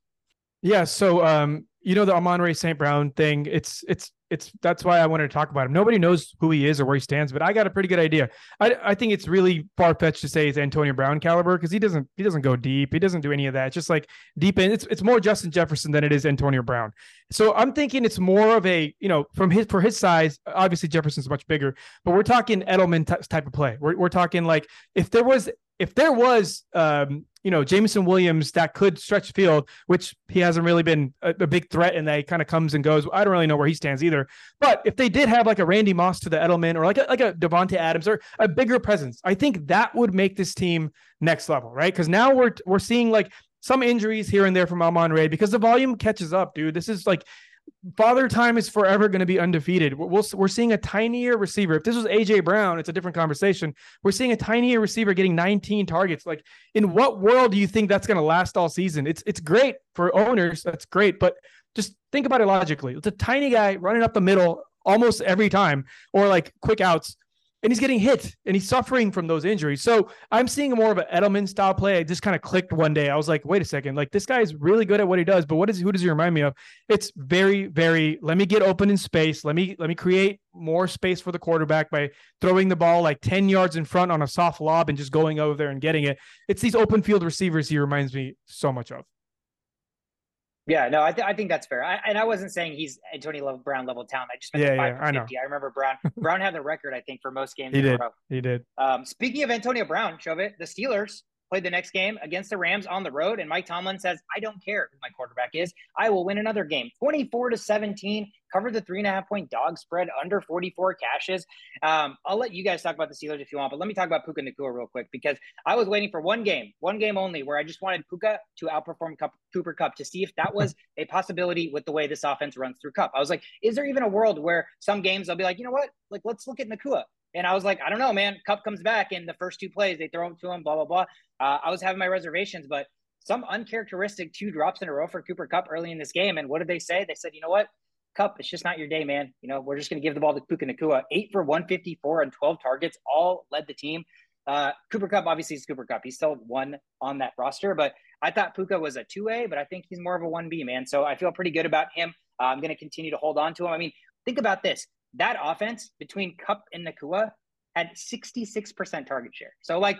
Yeah. So um, you know the Amon-Ra St. Brown thing. It's it's it's that's why I wanted to talk about him. Nobody knows who he is or where he stands, but I got a pretty good idea. I, I think it's really far fetched to say it's Antonio Brown caliber because he doesn't he doesn't go deep. He doesn't do any of that. It's just like deep in. It's it's more Justin Jefferson than it is Antonio Brown. So I'm thinking it's more of a you know from his for his size. Obviously Jefferson's much bigger, but we're talking Edelman t- type of play. We're we're talking like if there was if there was um you know, Jameson Williams that could stretch field, which he hasn't really been a, a big threat and that kind of comes and goes. I don't really know where he stands either. But if they did have like a Randy Moss to the Edelman or like a, like a Davante Adams or a bigger presence, I think that would make this team next level, right? Because now we're we're seeing like some injuries here and there from Amon-Ra because the volume catches up, dude. This is like Father Time is forever going to be undefeated. We're, we're seeing a tinier receiver. If this was AJ Brown, it's a different conversation. We're seeing a tinier receiver getting 19 targets. Like, in what world do you think that's going to last all season? It's it's great for owners. That's great, but just think about it logically. It's a tiny guy running up the middle almost every time, or like quick outs and he's getting hit and he's suffering from those injuries. So I'm seeing more of an Edelman style play. I just kind of clicked one day. I was like, wait a second, like this guy is really good at what he does, but what is who does he remind me of? It's very, very let me get open in space. Let me let me create more space for the quarterback by throwing the ball like 10 yards in front on a soft lob and just going over there and getting it. It's these open field receivers he reminds me so much of. Yeah, no, I, th- I think that's fair. I, and I wasn't saying he's Antonio Brown level talent. I just meant yeah, yeah, I know. I remember Brown. (laughs) Brown had the record, I think, for most games. He did. He did. Um, speaking of Antonio Brown, Shovit, the Steelers played the next game against the Rams on the road, and Mike Tomlin says, "I don't care who my quarterback is. I will win another game." Twenty-four to seventeen, covered the three and a half point dog spread under forty-four cashes. Um, I'll let you guys talk about the Steelers if you want, but let me talk about Puka Nacua real quick because I was waiting for one game, one game only, where I just wanted Puka to outperform Kupp, Cooper Kupp to see if that was a possibility with the way this offense runs through Kupp. I was like, is there even a world where some games I'll be like, you know what, like let's look at Nacua and I was like, I don't know, man. Kupp comes back in the first two plays, they throw him to him, blah, blah, blah. Uh, I was having my reservations, but some uncharacteristic two drops in a row for Cooper Kupp early in this game. And what did they say? They said, you know what? Kupp, it's just not your day, man. You know, we're just going to give the ball to Puka Nacua. Eight for 154 and 12 targets, all led the team. Uh, Cooper Kupp, obviously, is Cooper Kupp. He's still one on that roster, but I thought Puka was a 2A, but I think he's more of a 1B, man. So I feel pretty good about him. Uh, I'm going to continue to hold on to him. I mean, think about this that offense between Kupp and Nacua had 66% target share. So like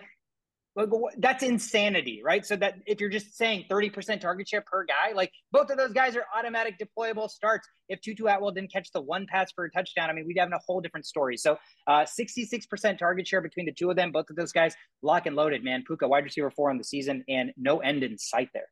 that's insanity, right? So that if you're just saying 30% target share per guy, like both of those guys are automatic deployable starts. If Tutu Atwell didn't catch the one pass for a touchdown, I mean, we'd have a whole different story. So uh, 66% target share between the two of them, both of those guys lock and loaded, man. Puka wide receiver four on the season and no end in sight there.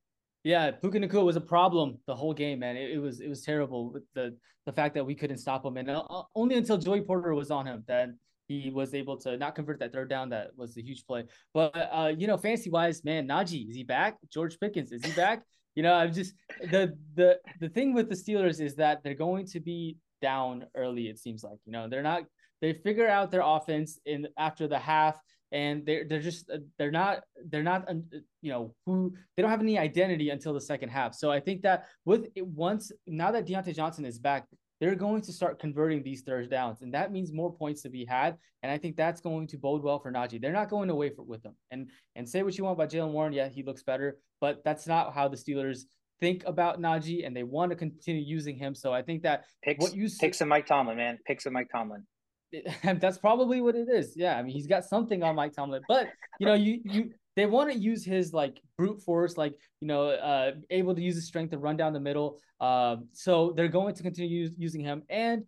Yeah, Puka Nacua was a problem the whole game, man. It, it, was it was terrible with the the fact that we couldn't stop him, and uh, only until Joey Porter was on him that he was able to not convert that third down. That was a huge play. But uh, you know, fancy wise, man, Najee is he back? George Pickens is he back? You know, I'm just the the the thing with the Steelers is that they're going to be down early. It seems like you know they're not. They figure out their offense in after the half, and they're they're just uh, they're not they're not uh, you know who they don't have any identity until the second half. So I think that with once now that Diontae Johnson is back, they're going to start converting these third downs, and that means more points to be had. And I think that's going to bode well for Najee. They're not going away for, with them. And and say what you want about Jaylen Warren, yeah, he looks better, but that's not how the Steelers think about Najee, and they want to continue using him. So I think that picks, what you picks of Mike Tomlin, man, picks of Mike Tomlin. (laughs) that's probably what it is. Yeah, I mean, he's got something on Mike Tomlin, but you know, you you they want to use his like brute force, like you know, uh, able to use his strength to run down the middle. Um, so they're going to continue use, using him. And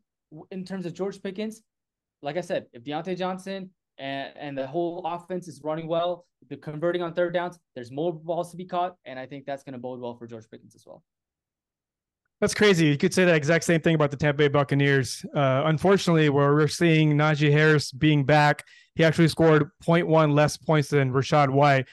in terms of George Pickens, like I said, if Diontae Johnson and, and the whole offense is running well, the converting on third downs, there's more balls to be caught, and I think that's going to bode well for George Pickens as well. That's crazy. You could say that exact same thing about the Tampa Bay Buccaneers. Uh, unfortunately, where we're seeing Najee Harris being back, he actually scored 0.1 less points than Rachaad White.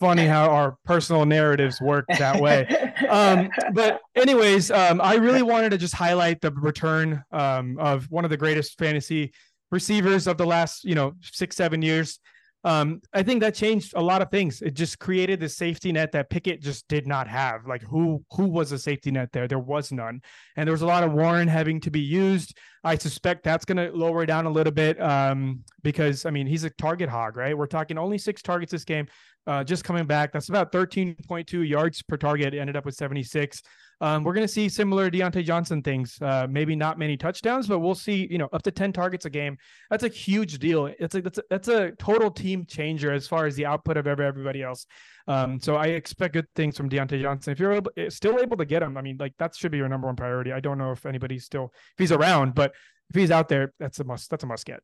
Funny how our personal narratives work that way. (laughs) Um, but, anyways, um, I really wanted to just highlight the return um, of one of the greatest fantasy receivers of the last, you know, six, seven years um, I think that changed a lot of things. It just created the safety net that Pickett just did not have. Like who who was a safety net there? There was none, and there was a lot of Warren having to be used. I suspect that's going to lower down a little bit um, because I mean he's a target hog, right? We're talking only six targets this game, uh, just coming back. That's about thirteen point two yards per target. Ended up with seventy six. Um, we're going to see similar Diontae Johnson things. Uh, maybe not many touchdowns, but we'll see. You know, up to ten targets a game. That's a huge deal. It's a that's a, that's a total team changer as far as the output of every, everybody else. Um, so I expect good things from Diontae Johnson. If you're able, eh, still able to get him, I mean, like that should be your number one priority. I don't know if anybody's still if he's around, but if he's out there, that's a must. That's a must get.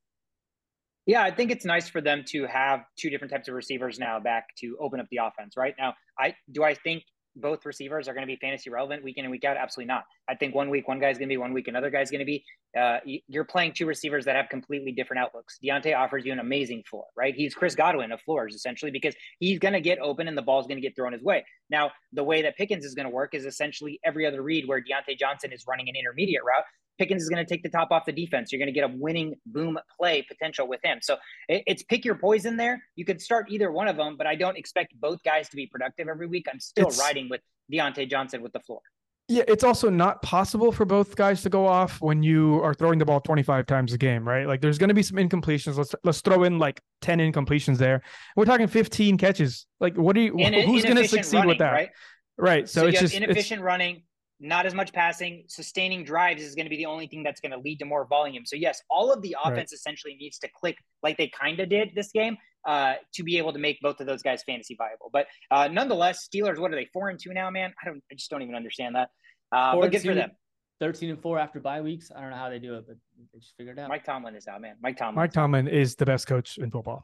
Yeah, I think it's nice for them to have two different types of receivers now back to open up the offense. Right now, I do I think both receivers are going to be fantasy relevant week in and week out? Absolutely not. I think one week one guy's going to be, one week another guy's going to be. Uh, you're playing two receivers that have completely different outlooks. Diontae offers you an amazing floor, right? He's Chris Godwin of floors essentially because he's going to get open and the ball's going to get thrown his way. Now, the way that Pickens is going to work is essentially every other read where Diontae Johnson is running an intermediate route. Pickens is going to take the top off the defense. You're going to get a winning boom play potential with him. So it's pick your poison there. You could start either one of them, but I don't expect both guys to be productive every week. I'm still it's, riding with Diontae Johnson with the floor. Yeah, it's also not possible for both guys to go off when you are throwing the ball 25 times a game, right? Like there's going to be some incompletions. Let's let's throw in like 10 incompletions there. We're talking 15 catches. Like what do you and who's going to succeed running, with that? Right? Right. So, so it's just inefficient running, not as much passing, sustaining drives is going to be the only thing that's going to lead to more volume. So yes, all of the offense right. essentially needs to click like they kind of did this game uh, to be able to make both of those guys fantasy viable. But uh, nonetheless, Steelers, what are they four and two now, man? I don't, I just don't even understand that. Uh, but good two, for them. Thirteen and four after bye weeks. I don't know how they do it, but they just figured it out. Mike Tomlin is out, man. Mike Tomlin. Mike Tomlin is the best coach in football.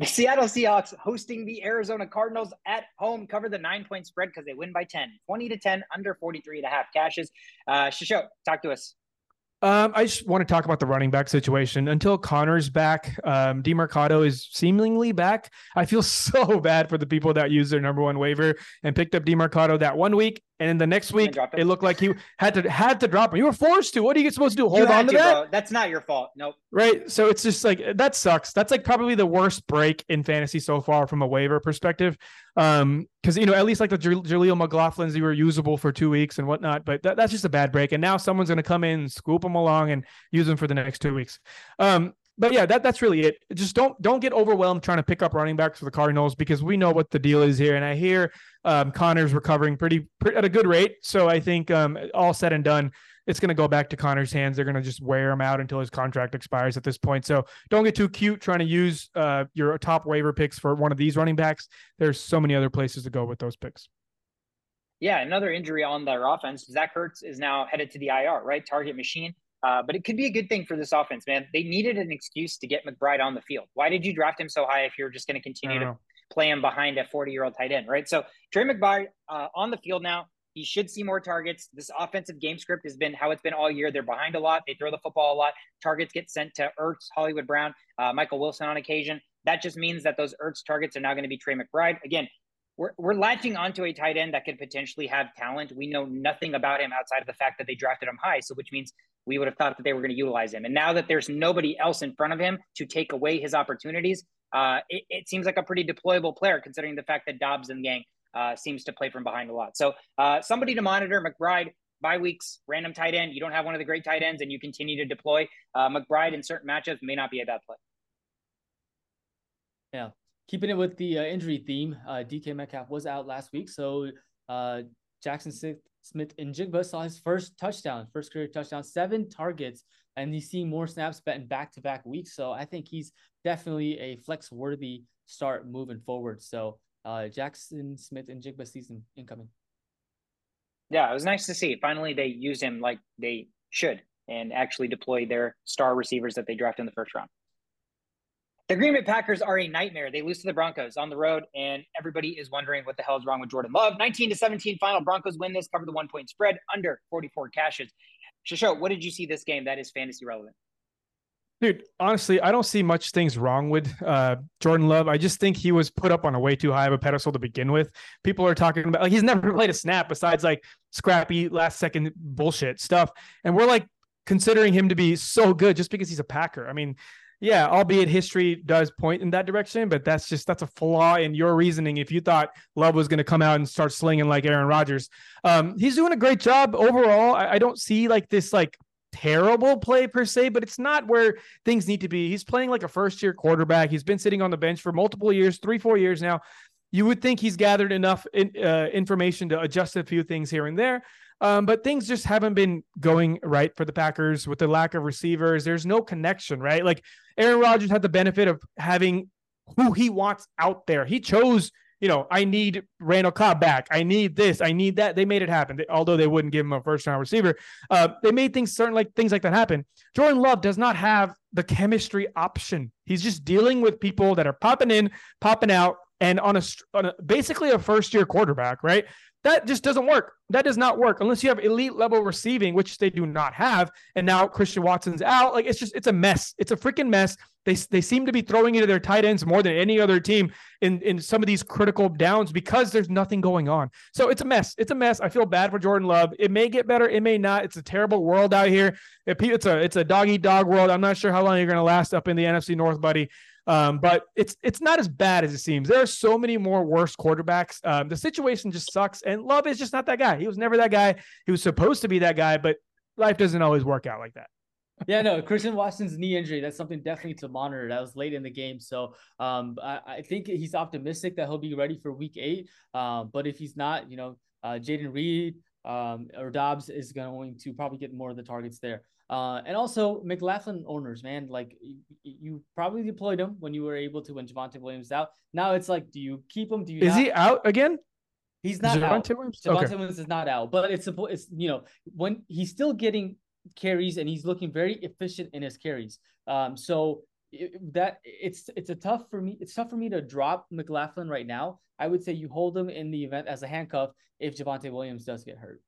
The Seattle Seahawks hosting the Arizona Cardinals at home cover the nine point spread because they win by 10, 20 to 10, under 43 and a half cashes. Uh, Shisho, talk to us. Um, I just want to talk about the running back situation. Until Conner's back, um, Demercado is seemingly back. I feel (laughs) so bad for the people that used their number one waiver and picked up Demercado that one week and then the next week, it looked like he had to had to drop him. You were forced to. What are you supposed to do? Hold on to, to that? Bro. That's not your fault. Nope. Right. So it's just like that sucks. That's like probably the worst break in fantasy so far from a waiver perspective. Um, because you know, at least like the Jaleel McLaughlin's, you were usable for two weeks and whatnot, but that, that's just a bad break. And now someone's gonna come in, scoop them along, and use them for the next two weeks. Um, but yeah, that that's really it. Just don't don't get overwhelmed trying to pick up running backs for the Cardinals because we know what the deal is here. And I hear um, Conner's recovering pretty, pretty, at a good rate. So I think um, all said and done, it's going to go back to Conner's hands. They're going to just wear him out until his contract expires at this point. So don't get too cute trying to use uh, your top waiver picks for one of these running backs. There's so many other places to go with those picks. Yeah, another injury on their offense. Zach Ertz is now headed to the IR, right? Target machine. Uh, but it could be a good thing for this offense, man. They needed an excuse to get McBride on the field. Why did you draft him so high if you're just going to continue to play him behind a 40 year old tight end, right? So Trey McBride uh, on the field now. He should see more targets. This offensive game script has been how it's been all year. They're behind a lot. They throw the football a lot. Targets get sent to Ertz, Hollywood Brown, uh, Michael Wilson on occasion. That just means that those Ertz targets are now going to be Trey McBride. Again, we're, we're latching onto a tight end that could potentially have talent. We know nothing about him outside of the fact that they drafted him high. So, which means we would have thought that they were going to utilize him. And now that there's nobody else in front of him to take away his opportunities, uh, it, it, seems like a pretty deployable player considering the fact that Dobbs and Gang uh, seems to play from behind a lot. So uh, somebody to monitor. McBride, bye weeks, random tight end. You don't have one of the great tight ends and you continue to deploy. Uh, McBride in certain matchups may not be a bad play. Yeah. Keeping it with the uh, injury theme, uh, DK Metcalf was out last week. So Jaxon Smith-Njigba saw his first touchdown, first career touchdown, seven targets, and he's seeing more snaps in back to back weeks. So I think he's definitely a flex worthy start moving forward. So uh, Jaxon Smith-Njigba season incoming. Yeah, it was nice to see. Finally, they used him like they should and actually deploy their star receivers that they drafted in the first round. The Green Bay Packers are a nightmare. They lose to the Broncos on the road, and everybody is wondering what the hell is wrong with Jordan Love. 19 to 17 final. Broncos win this, cover the one point spread under 44 cashes. Shisho, what did you see this game that is fantasy relevant? Dude, honestly, I don't see much things wrong with uh, Jordan Love. I just think he was put up on a way too high of a pedestal to begin with. People are talking about like he's never (laughs) played a snap besides like scrappy last second bullshit stuff, and we're like considering him to be so good just because he's a Packer. I mean, yeah, albeit history does point in that direction, but that's just that's a flaw in your reasoning. If you thought Love was going to come out and start slinging like Aaron Rodgers, um, he's doing a great job overall. I, I don't see like this like terrible play per se, but it's not where things need to be. He's playing like a first year quarterback. He's been sitting on the bench for multiple years, three, four years now. You would think he's gathered enough in, uh, information to adjust a few things here and there. Um, but things just haven't been going right for the Packers with the lack of receivers. There's no connection, right? Like Aaron Rodgers had the benefit of having who he wants out there. He chose, you know, I need Randall Cobb back. I need this. I need that. They made it happen. They, although they wouldn't give him a first round receiver, uh, they made things certain like things like that happen. Jordan Love does not have the chemistry option. He's just dealing with people that are popping in, popping out, and on a, on a basically a first year quarterback, right? That just doesn't work. That does not work unless you have elite level receiving, which they do not have. And now Christian Watson's out. Like it's just it's a mess. It's a freaking mess. They they seem to be throwing into their tight ends more than any other team in in some of these critical downs because there's nothing going on. So it's a mess. It's a mess. I feel bad for Jordan Love. It may get better. It may not. It's a terrible world out here. It's a it's a dog eat dog world. I'm not sure how long you're going to last up in the NFC North, buddy. Um, but it's it's not as bad as it seems. There are so many more worse quarterbacks. Um, the situation just sucks, and Love is just not that guy. He was never that guy. He was supposed to be that guy, but life doesn't always work out like that. yeah, no, Christian Watson's knee injury, that's something definitely to monitor. That was late in the game. So um, I, I think he's optimistic that he'll be ready for week eight. Um, but if he's not, you know, uh, Jayden Reed um, or Doubs is going to probably get more of the targets there. Uh, and also McLaughlin owners, man, like you, you, probably deployed him when you were able to when Javonte Williams is out. Now it's like, do you keep him? Do you? Is not? he out again? He's not Javonte out. Williams? Javonte okay. Williams is not out, but it's it's you know when he's still getting carries and he's looking very efficient in his carries. Um, so it, that it's it's a tough for me. It's tough for me to drop McLaughlin right now. I would say you hold him in the event as a handcuff if Javonte Williams does get hurt.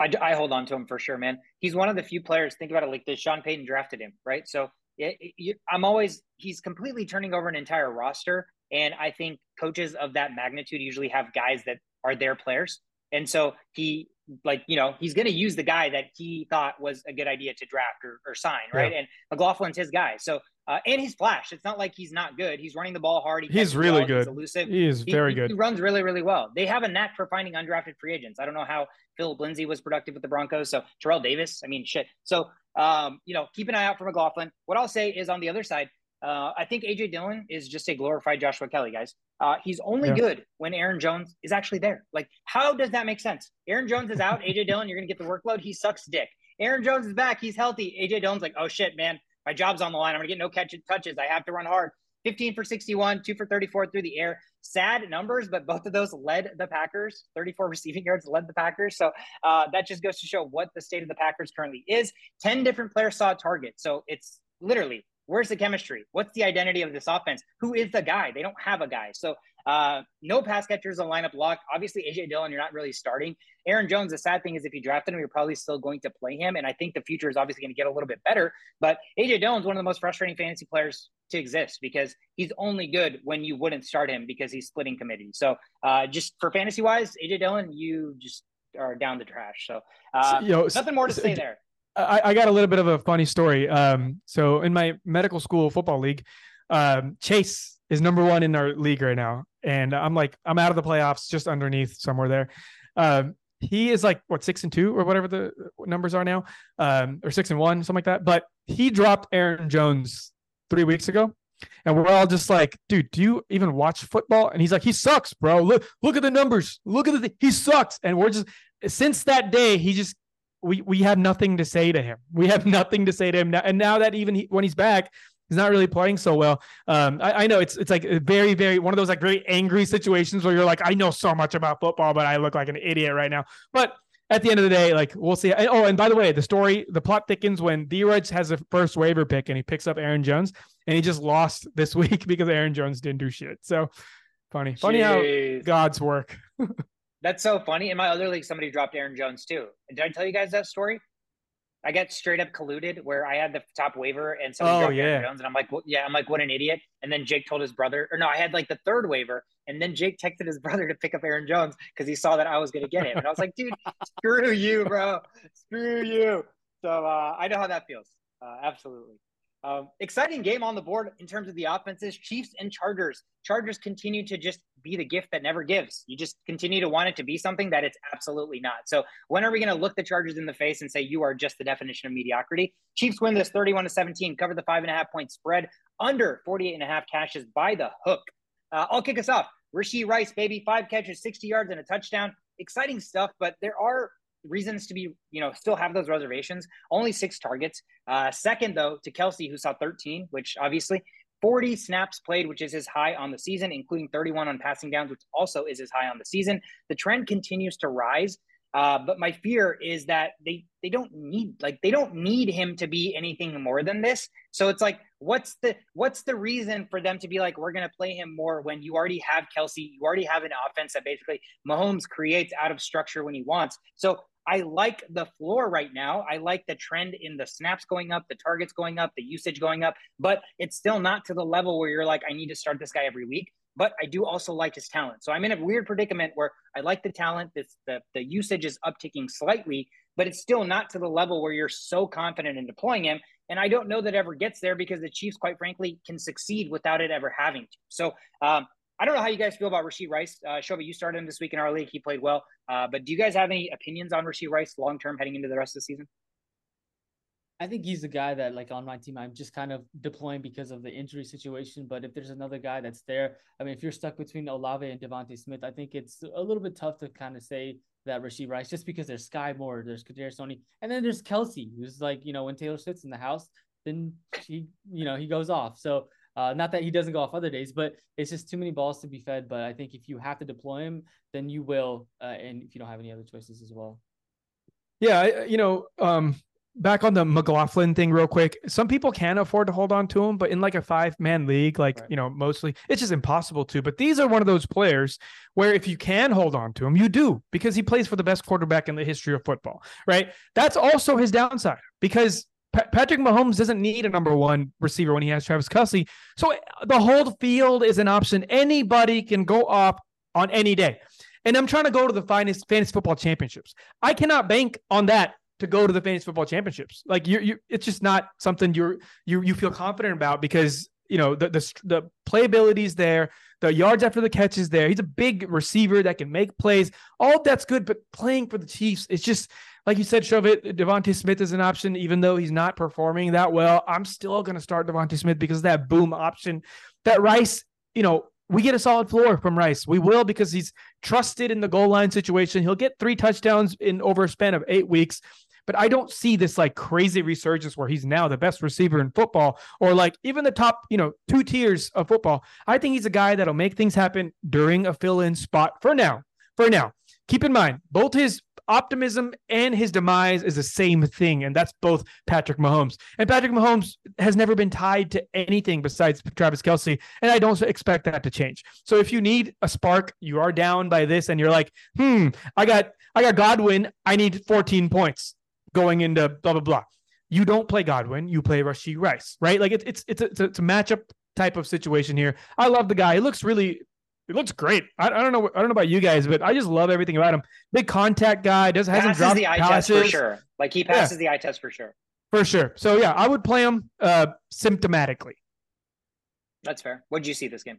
I, I hold on to him for sure, man. He's one of the few players. Think about it like this: Sean Payton drafted him, right? So it, it, I'm always he's completely turning over an entire roster, and I think coaches of that magnitude usually have guys that are their players, and so he like you know he's going to use the guy that he thought was a good idea to draft or, or sign right? Yeah. and mclaughlin's his guy. So uh, and he's flash. It's not like he's not good. He's running the ball hard. He he's really well, good. he's elusive. He is very he, good. he runs really really well. They have a knack for finding undrafted free agents. I don't know how philip lindsay was productive with the broncos. So terrell davis i mean shit. So um, you know keep an eye out for mclaughlin. What i'll say is on the other side uh, I think AJ Dillon is just a glorified Joshua Kelley, guys. Uh, he's only yeah. good when Aaron Jones is actually there. Like, how does that make sense? Aaron Jones is out. AJ Dillon, you're going to get the workload. He sucks dick. Aaron Jones is back. He's healthy. AJ Dillon's like, oh shit, man, my job's on the line. I'm going to get no catch touches. I have to run hard. 15 for 61, two for 34 through the air. Sad numbers, but both of those led the Packers. 34 (laughs) receiving yards led the Packers. So uh, that just goes to show what the state of the Packers currently is. 10 different players saw a target. So it's literally Where's the chemistry? What's the identity of this offense? Who is the guy? They don't have a guy. So uh, no pass catchers on lineup lock. Obviously, AJ Dillon, you're not really starting. Aaron Jones, the sad thing is if you drafted him, you're probably still going to play him. And I think the future is obviously going to get a little bit better. But AJ Dillon's one of the most frustrating fantasy players to exist because he's only good when you wouldn't start him because he's splitting committee. So uh, just for fantasy wise, AJ Dillon, you just are down the trash. So, uh, so yo, nothing more to say there. I, I, got a little bit of a funny story. Um, so in my medical school football league, um, Chase is number one in our league right now, and I'm like I'm out of the playoffs, just underneath somewhere there. Um, he is like what six and two or whatever the numbers are now, um, or six and one, something like that. But he dropped Aaron Jones three weeks ago, and we're all just like, dude, do you even watch football? And he's like, he sucks, bro. Look, look at the numbers. Look at the, th- he sucks. And we're just since that day, he just we we have nothing to say to him. We have (laughs) nothing to say to him now. And now that even he, when he's back, he's not really playing so well. Um, I, I, know it's it's like a very very one of those like very angry situations where you're like, I know so much about football, but I look like an idiot right now. But at the end of the day, like we'll see. Oh, and by the way, the story, the plot thickens when Dheeraj has a first waiver pick and he picks up Aaron Jones, and he just lost this (laughs) week because Aaron Jones didn't do shit. So funny, funny Jeez. how God's work. (laughs) That's so funny. In my other league, somebody dropped Aaron Jones too. Did I tell you guys that story? I got straight up colluded where I had the top waiver and somebody oh, dropped yeah. Aaron Jones, and I'm like, well, yeah, I'm like, what an idiot. And then Jake told his brother, or no, I had like the third waiver, and then Jake texted his (laughs) brother to pick up Aaron Jones because he saw that I was going to get him, and I was like, dude, (laughs) screw you, bro, screw you. So uh, I know how that feels. Uh, absolutely. Um, exciting game on the board in terms of the offenses. Chiefs and Chargers. Chargers continue to just be the gift that never gives. You just continue to want it to be something that it's absolutely not. So when are we going to look the Chargers in the face and say you are just the definition of mediocrity? Chiefs win this 31 to 17, cover the five and a half point spread under 48 and a half cashes by the hook. Uh, I'll kick us off. Rashee Rice, baby, five catches, 60 yards, and a touchdown. Exciting stuff, but there are reasons to be, you know, still have those reservations. Only six targets. Uh, second, though, to Kelce, who saw 13, which obviously 40 snaps played, which is his high on the season, including 31 on passing downs, which also is his high on the season. The trend continues to rise. Uh, but my fear is that they they don't need like they don't need him to be anything more than this. So it's like, what's the what's the reason for them to be like, we're gonna play him more when you already have Kelce, you already have an offense that basically Mahomes creates out of structure when he wants. So I like the floor right now. I like the trend in the snaps going up, the targets going up, the usage going up, but it's still not to the level where you're like, I need to start this guy every week. But I do also like his talent. So I'm in a weird predicament where I like the talent. This, the, the usage is upticking slightly, but it's still not to the level where you're so confident in deploying him. And I don't know that ever gets there because the Chiefs, quite frankly, can succeed without it ever having to. So um, I don't know how you guys feel about Rashee Rice. Uh, Shobi, you started him this week in our league. He played well. Uh, but do you guys have any opinions on Rashee Rice long term heading into the rest of the season? I think he's the guy that, like on my team, I'm just kind of deploying because of the injury situation. But if there's another guy that's there, I mean, if you're stuck between Olave and DeVonta Smith, I think it's a little bit tough to kind of say that Rashee Rice just because there's Skyy Moore, there's Kadarius Toney, and then there's Kelce, who's like, you know, when Taylor sits in the house, then he, you know, he goes off. So uh, not that he doesn't go off other days, but it's just too many balls to be fed. But I think if you have to deploy him, then you will, uh, and if you don't have any other choices as well. Yeah, you know, um, back on the McLaughlin thing real quick. Some people can afford to hold on to him, but in like a five man league, like, right. you know, mostly it's just impossible to. But these are one of those players where if you can hold on to him, you do because he plays for the best quarterback in the history of football, right? That's also his downside because Patrick Mahomes doesn't need a number one receiver when he has Travis Kelce. So the whole field is an option. Anybody can go off on any day. And I'm trying to go to the finest fantasy football championships. I cannot bank on that to go to the fantasy football championships. Like you, you, it's just not something you're you you feel confident about because you know the the the playability is there, the yards after the catch is there. He's a big receiver that can make plays. All that's good, but playing for the Chiefs, it's just like you said, shove it. DeVonta Smith is an option, even though he's not performing that well. I'm still going to start DeVonta Smith because that boom option, that Rice, you know, we get a solid floor from Rice. We will because he's trusted in the goal line situation. He'll get three touchdowns in over a span of eight weeks. But I don't see this like crazy resurgence where he's now the best receiver in football or like even the top, you know, two tiers of football. I think he's a guy that'll make things happen during a fill in spot for now. For now. Keep in mind, both his optimism and his demise is the same thing, and that's both Patrick Mahomes. And Patrick Mahomes has never been tied to anything besides Travis Kelce, and I don't expect that to change. So if you need a spark, you are down by this, and you're like, hmm, I got I got Godwin, I need 14 points going into blah blah blah. You don't play Godwin, you play Rashee Rice, right? Like it's it's it's a, it's a matchup type of situation here. I love the guy. He looks really he looks great. I, I, don't know. I don't know about you guys, but I just love everything about him. Big contact guy. Does hasn't dropped the eye passes. test for sure. Like he passes yeah. the eye test for sure. For sure. So yeah, I would play him uh symptomatically. That's fair. What did you see this game?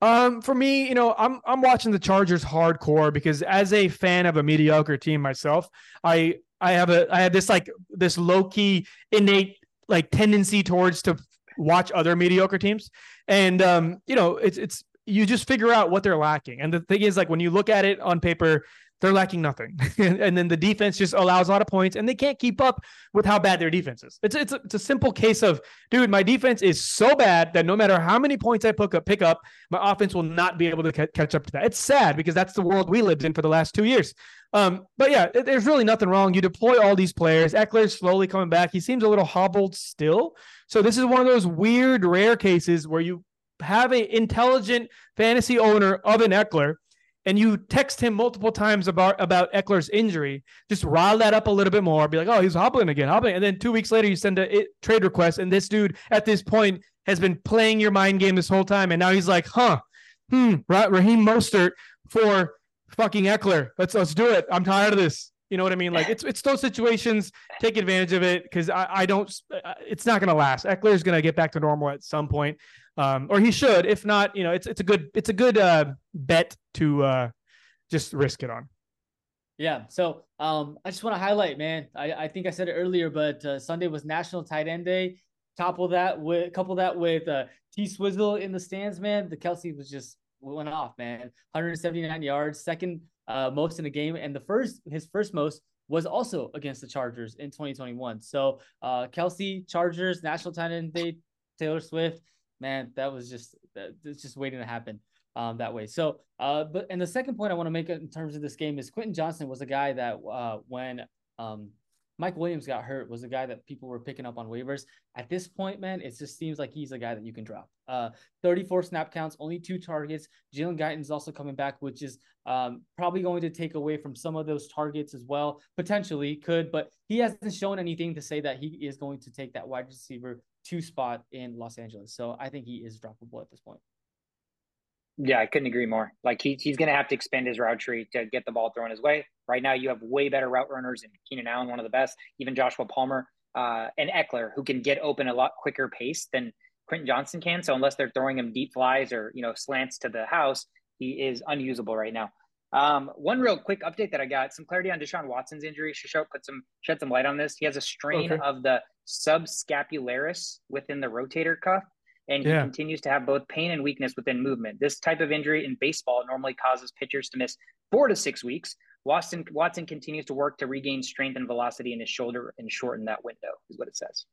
Um, for me, you know, I'm I'm watching the Chargers hardcore because as a fan of a mediocre team myself, I I have a I have this like this low key innate like tendency towards to watch other mediocre teams, and um, you know, it's it's you just figure out what they're lacking. And the thing is, like when you look at it on paper, they're lacking nothing. (laughs) and then the defense just allows a lot of points and they can't keep up with how bad their defense is. It's, it's, a, it's a simple case of, dude, my defense is so bad that no matter how many points I pick up, pick up my offense will not be able to ca- catch up to that. It's sad because that's the world we lived in for the last two years. Um, but yeah, there's really nothing wrong. You deploy all these players. Ekeler's slowly coming back. He seems a little hobbled still. So this is one of those weird, rare cases where you have an intelligent fantasy owner of an Ekeler and you text him multiple times about about Ekeler's injury, just rile that up a little bit more. Be like, oh, he's hobbling again, hobbling. And then two weeks later, you send a it, trade request, and this dude at this point has been playing your mind game this whole time, and now he's like, huh, hmm, Raheem Mostert for fucking Ekeler. Let's let's do it. I'm tired of this. You know what I mean? Like it's it's those situations. Take advantage of it because I, I don't. It's not going to last. Ekeler is going to get back to normal at some point um, or he should. If not, you know, it's it's a good it's a good uh, bet to uh, just risk it on. Yeah. So um, I just want to highlight, man. I, I think I said it earlier, but uh, Sunday was National Tight End Day. Couple that with couple that with uh, T Swizzle in the stands, man. The Kelce was just went off, man. 179 yards, second uh, most in the game, and the first his first most was also against the Chargers in 2021. So uh, Kelce, Chargers, National Tight End Day, Taylor Swift man, that was just it's just waiting to happen um, that way. So, uh, but and the second point I want to make in terms of this game is Quentin Johnston was a guy that uh, when um, Mike Williams got hurt was a guy that people were picking up on waivers. At this point, man, it just seems like he's a guy that you can drop. Uh, 34 snap counts, only two targets. Jalen Guyton's also coming back, which is um, probably going to take away from some of those targets as well. Potentially could, but he hasn't shown anything to say that he is going to take that wide receiver two spot in Los Angeles. So I think he is droppable at this point. Yeah, I couldn't agree more. Like he, he's going to have to expand his route tree to get the ball thrown his way. Right now, you have way better route runners in Keenan Allen, one of the best, even Joshua Palmer uh, and Ekeler, who can get open a lot quicker pace than Quentin Johnston can. So unless they're throwing him deep flies or you know slants to the house, he is unusable right now. Um, one real quick update that I got: some clarity on Deshaun Watson's injury. Should put some shed some light on this. He has a strain okay. of the subscapularis within the rotator cuff, and he yeah. continues to have both pain and weakness within movement. This type of injury in baseball normally causes pitchers to miss four to six weeks. Watson Watson continues to work to regain strength and velocity in his shoulder and shorten that window, is what it says.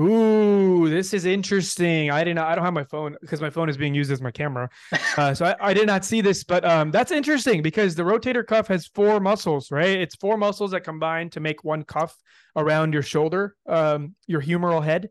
Ooh, this is interesting. I didn't. I don't have my phone because my phone is being used as my camera, (laughs) uh, so I, I, did not see this. But um, that's interesting because the rotator cuff has four muscles, right? It's four muscles that combine to make one cuff around your shoulder, um, your humeral head.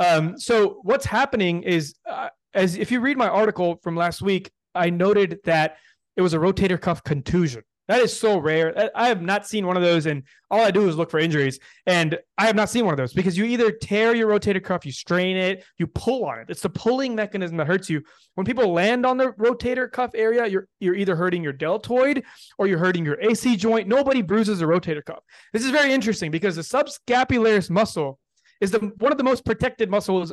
Um, so what's happening is, uh, as if you read my article from last week, I noted that it was a rotator cuff contusion. That is so rare. I have not seen one of those, and all I do is look for injuries. And I have not seen one of those because you either tear your rotator cuff, you strain it, you pull on it. It's the pulling mechanism that hurts you. When people land on the rotator cuff area, you're you're either hurting your deltoid or you're hurting your AC joint. Nobody bruises a rotator cuff. This is very interesting because the subscapularis muscle is the one of the most protected muscles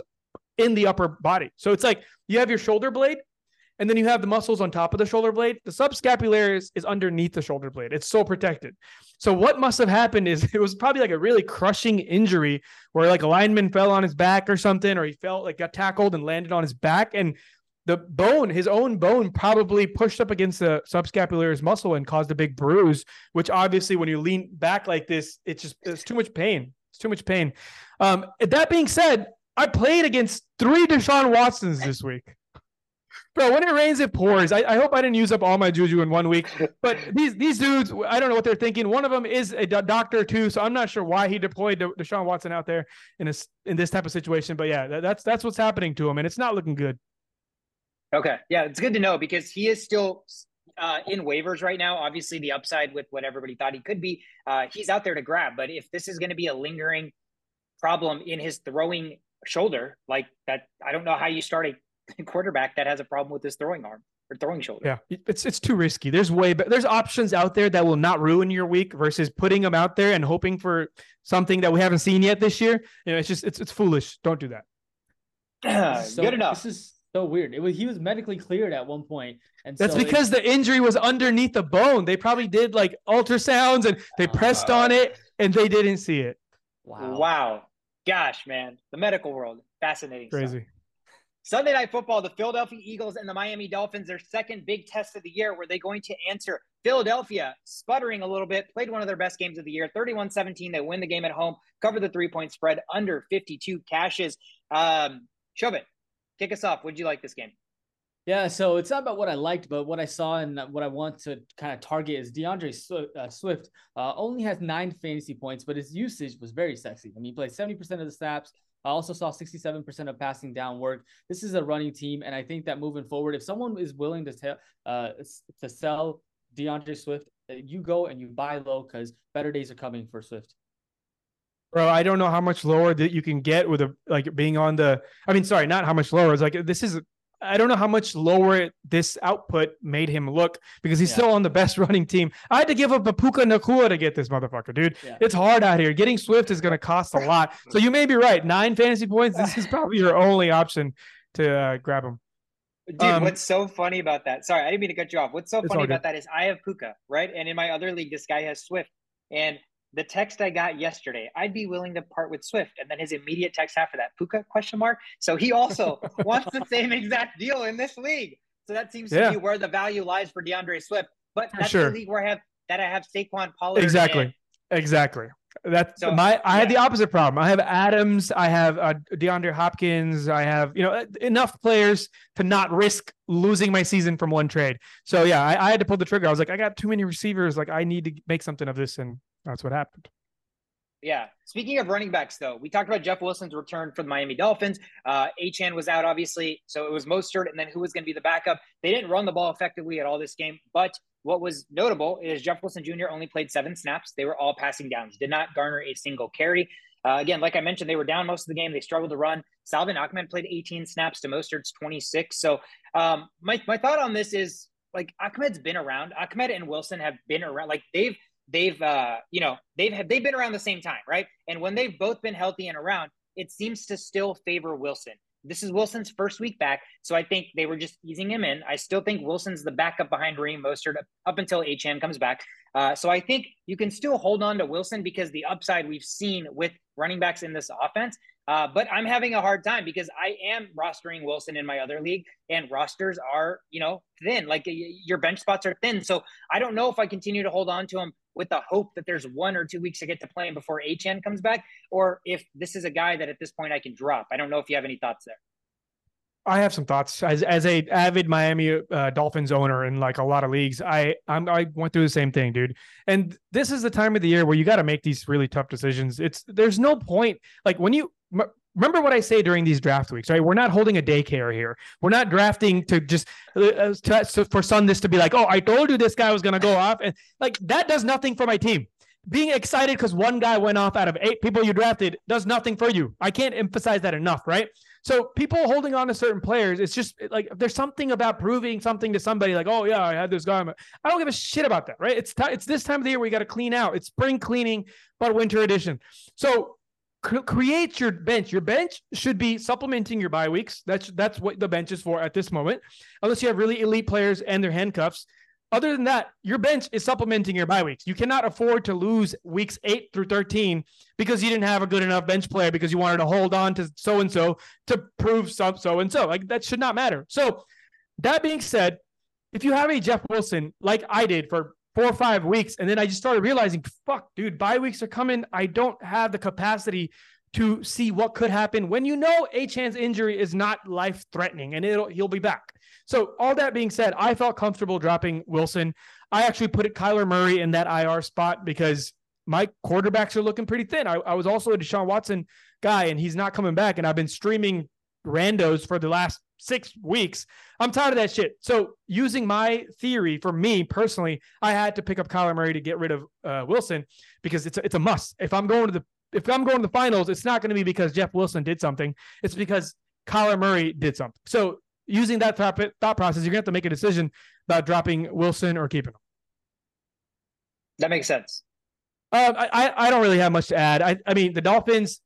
in the upper body. So it's like you have your shoulder blade, and then you have the muscles on top of the shoulder blade. The subscapularis is underneath the shoulder blade. It's so protected. So what must have happened is (laughs) it was probably like a really crushing injury where like a lineman fell on his back or something, or he felt like got tackled and landed on his back. And the bone, his own bone, probably pushed up against the subscapularis muscle and caused a big bruise, which obviously when you lean back like this, it's just it's too much pain. It's too much pain. Um, that being said, I played against three Deshaun Watsons this week. Bro, when it rains, it pours. I, I, hope I didn't use up all my juju in one week. But (laughs) these these dudes, I don't know what they're thinking. One of them is a doctor too, so I'm not sure why he deployed De- Deshaun Watson out there in this in this type of situation. But yeah, that, that's that's what's happening to him, and it's not looking good. Okay, yeah, it's good to know because he is still uh, in waivers right now. Obviously, the upside with what everybody thought he could be, uh, he's out there to grab. But if this is going to be a lingering problem in his throwing shoulder, like that, I don't know how you start a quarterback that has a problem with his throwing arm or throwing shoulder. Yeah, it's it's too risky. There's way but there's options out there that will not ruin your week versus putting them out there and hoping for something that we haven't seen yet this year. You know, it's just it's it's foolish. Don't do that. so, Good enough. This is so weird. It was he was medically cleared at one point, and that's so because it, the injury was underneath the bone. They probably did like ultrasounds and they pressed uh, on it and they didn't see it. Wow. Wow. Gosh, man, the medical world fascinating. Crazy. Stuff. Sunday night football, the Philadelphia Eagles and the Miami Dolphins, their second big test of the year, Were they going to answer Philadelphia, sputtering a little bit, played one of their best games of the year, 31 17. They win the game at home, cover the three point spread under 52 cashes. Um, Shobit, kick us off. Would you like this game? Yeah, so it's not about what I liked, but what I saw and what I want to kind of target is D'Andre Swift. Uh, only has nine fantasy points, but his usage was very sexy. I mean, he played 70% of the snaps, I also saw 67% of passing down work. This is a running team, and I think that moving forward, if someone is willing to tell uh, to sell D'Andre Swift, uh, you go and you buy low because better days are coming for Swift. Bro, I don't know how much lower that you can get with a like being on the. I mean, sorry, not how much lower. It's like this is I don't know how much lower this output made him look because he's yeah. still on the best (laughs) running team. I had to give up a Puka Nacua to get this motherfucker, dude. Yeah. It's hard out here. Getting Swift is going to cost a lot. So you may be right. Nine fantasy points. This is probably your only option to uh, grab him. Dude, um, what's so funny about that? Sorry, I didn't mean to cut you off. What's so funny about that is I have Puka, right? And in my other league, this guy has Swift. And the text I got yesterday, I'd be willing to part with Swift. And then his immediate text after that, Puka question mark. So he also (laughs) wants the same exact deal in this league. So that seems yeah. to be where the value lies for D'Andre Swift. But that's sure. the league where I have that I have Saquon Pollard. Exactly. Exactly. That's so, my. I yeah. had the opposite problem. I have Adams. I have uh, DeAndre Hopkins. I have you know enough players to not risk losing my season from one trade. So yeah, I, I had to pull the trigger. I was like, I got too many receivers. Like I need to make something of this, and that's what happened. Yeah. Speaking of running backs, though, we talked about Jeff Wilson's return for the Miami Dolphins. Uh, Achane was out, obviously, so it was Mostert, and then who was going to be the backup? They didn't run the ball effectively at all this game, but what was notable is Jeff Wilson Jr. only played seven snaps. They were all passing downs, did not garner a single carry. Uh, again, like I mentioned, they were down most of the game. They struggled to run. Salvon Ahmed played 18 snaps to Mostert's 26. So um, my my thought on this is like Ahmed's been around. Ahmed and Wilson have been around. Like they've they've uh you know they've had, they've been around the same time, right? And when they've both been healthy and around, it seems to still favor Wilson. This is Wilson's first week back, so I think they were just easing him in. I still think Wilson's the backup behind Raheem Mostert up until Achane comes back. Uh, so I think you can still hold on to Wilson because the upside we've seen with running backs in this offense. Uh, but I'm having a hard time because I am rostering Wilson in my other league, and rosters are, you know, thin. Like your bench spots are thin. So I don't know if I continue to hold on to him with the hope that there's one or two weeks to get to play him before Achane comes back, or if this is a guy that at this point I can drop. I don't know if you have any thoughts there. I have some thoughts as as a avid Miami uh, Dolphins owner in like a lot of leagues. I I'm, I went through the same thing, dude. And this is the time of the year where you got to make these really tough decisions. It's there's no point like when you remember what I say during these draft weeks, right? We're not holding a daycare here. We're not drafting to just uh, uh to, for Sunday to be like, oh, I told you this guy was going to go off, and like that does nothing for my team. Being excited because one guy went off out of eight people you drafted does nothing for you. I can't emphasize that enough, right? So people holding on to certain players, it's just like there's something about proving something to somebody, like, oh yeah, I had this guy. I don't give a shit about that, right? It's t- it's this time of the year we got to clean out. It's spring cleaning, but winter edition. So create your bench. Your bench should be supplementing your bye weeks. That's that's what the bench is for at this moment, unless you have really elite players and their handcuffs. Other than that, your bench is supplementing your bye weeks. You cannot afford to lose weeks eight through 13 because you didn't have a good enough bench player because you wanted to hold on to so and so to prove so so and so. Like that should not matter. So, that being said, if you have a Jeff Wilson like I did for four or five weeks. And then I just started realizing, fuck, dude, bye weeks are coming. I don't have the capacity to see what could happen when you know Achane's injury is not life threatening and it'll he'll be back. So all that being said, I felt comfortable dropping Wilson. I actually put it Kyler Murray in that IR spot because my quarterbacks are looking pretty thin. I, I was also a Deshaun Watson guy and he's not coming back. And I've been streaming randos for the last six weeks. I'm tired of that shit. So using my theory for me personally, I had to pick up Kyler Murray to get rid of uh, Wilson because it's a, it's a must. If I'm going to the if I'm going to the finals, it's not going to be because Jeff Wilson did something. It's because Kyler Murray did something. So using that thought, thought process, you're gonna have to make a decision about dropping Wilson or keeping him. That makes sense. Uh, I I don't really have much to add. I I mean the Dolphins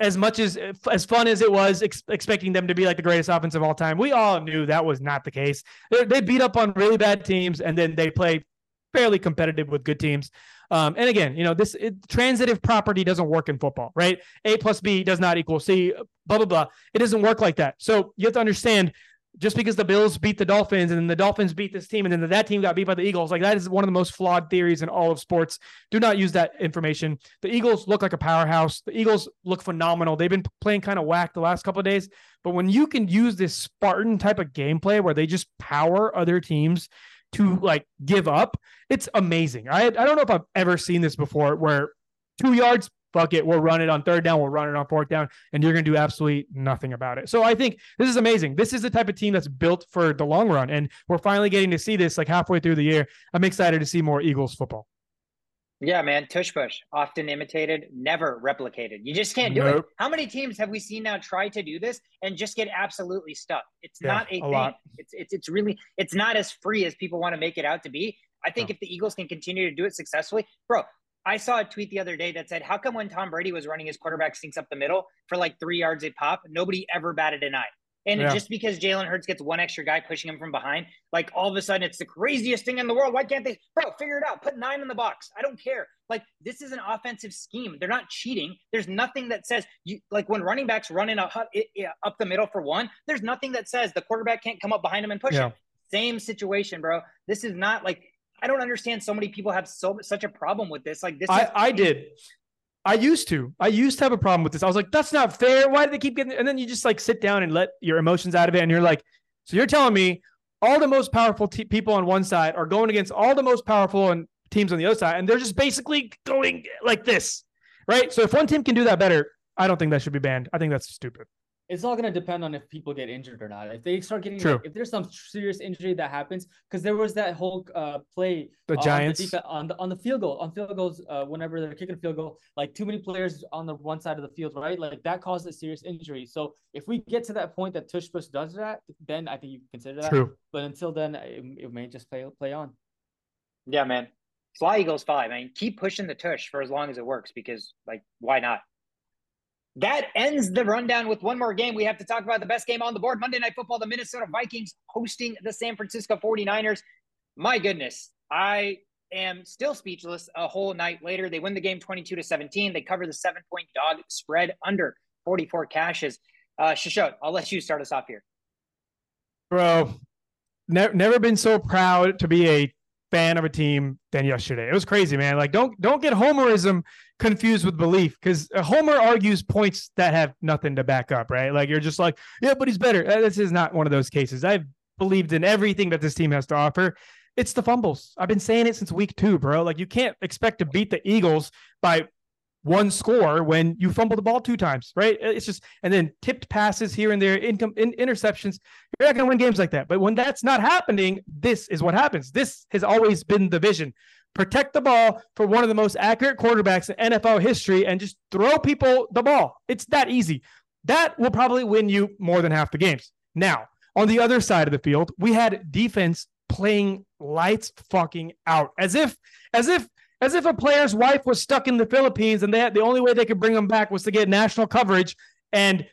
as much as as fun as it was ex- expecting them to be like the greatest offense of all time, we all knew that was not the case. They, they beat up on really bad teams, and then they play fairly competitive with good teams. Um, and again, you know, this it, transitive property doesn't work in football, right? A plus B does not equal C. Blah blah blah. It doesn't work like that. So you have to understand just because the Bills beat the Dolphins and then the Dolphins beat this team and then that team got beat by the Eagles, like that is one of the most flawed theories in all of sports. Do not use that information. The Eagles look like a powerhouse. The Eagles look phenomenal. They've been playing kind of whack the last couple of days, but when you can use this Spartan type of gameplay where they just power other teams to like give up, it's amazing. I I don't know if I've ever seen this before where two yards fuck it, we'll run it on third down, we'll run it on fourth down, and you're going to do absolutely nothing about it. So I think this is amazing. This is the type of team that's built for the long run, and we're finally getting to see this like halfway through the year. I'm excited to see more Eagles football. Yeah, man, tush push, often imitated, never replicated. You just can't do nope. it. How many teams have we seen now try to do this and just get absolutely stuck? It's yeah, not a, a thing. Lot. It's it's it's really it's not as free as people want to make it out to be. I think if the Eagles can continue to do it successfully, bro, I saw a tweet the other day that said, "How come when Tom Brady was running his quarterback sneaks up the middle for like three yards a pop, nobody ever batted an eye?" And yeah. just because Jalen Hurts gets one extra guy pushing him from behind, like all of a sudden it's the craziest thing in the world. Why can't they, bro? Figure it out. Put nine in the box. I don't care. Like this is an offensive scheme. They're not cheating. There's nothing that says you like when running backs run in a, up the middle for one. There's nothing that says the quarterback can't come up behind him and push yeah. him. Same situation, bro. This is not like I don't understand so many people have so such a problem with this. Like this, I, I did. I used to. I used to have a problem with this. I was like, that's not fair. Why do they keep getting? And then you just like sit down and let your emotions out of it, and you're like, so you're telling me all the most powerful te- people on one side are going against all the most powerful and teams on the other side, and they're just basically going like this, right? So if one team can do that better, I don't think that should be banned. I think that's stupid. It's all going to depend on if people get injured or not. If they start getting, True. Like, if there's some serious injury that happens, because there was that whole uh, play the uh, Giants on the, on the, on the field goal on field goals uh, whenever they're kicking a field goal, like too many players on the one side of the field, right? Like that caused a serious injury. So if we get to that point that tush push does that, then I think you consider that. True. But until then, it, it may just play play on. Yeah, man. Fly Eagles five. I mean, keep pushing the tush for as long as it works because, like, why not? That ends the rundown with one more game. We have to talk about the best game on the board Monday Night Football, the Minnesota Vikings hosting the San Francisco 49ers. My goodness, I am still speechless a whole night later. They win the game 22 to 17. They cover the seven point dog spread under 44 cashes. Uh, Shisho, I'll let you start us off here. Bro, ne- never been so proud to be a fan of a team than yesterday. It was crazy, man. Like don't don't get homerism confused with belief because Homer argues points that have nothing to back up, right? Like you're just like, yeah, but he's better. This is not one of those cases. I've believed in everything that this team has to offer. It's the fumbles. I've been saying it since week two, bro. Like you can't expect to beat the Eagles by one score when you fumble the ball two times, right? It's just and then tipped passes here and there, income in, interceptions. You're not going to win games like that. But when that's not happening, this is what happens. This has always been the vision. Protect the ball for one of the most accurate quarterbacks in NFL history and just throw people the ball. It's that easy. That will probably win you more than half the games. Now, on the other side of the field, we had defense playing lights fucking out as if as if as if a player's wife was stuck in the Philippines and they had, the only way they could bring him back was to get national coverage. And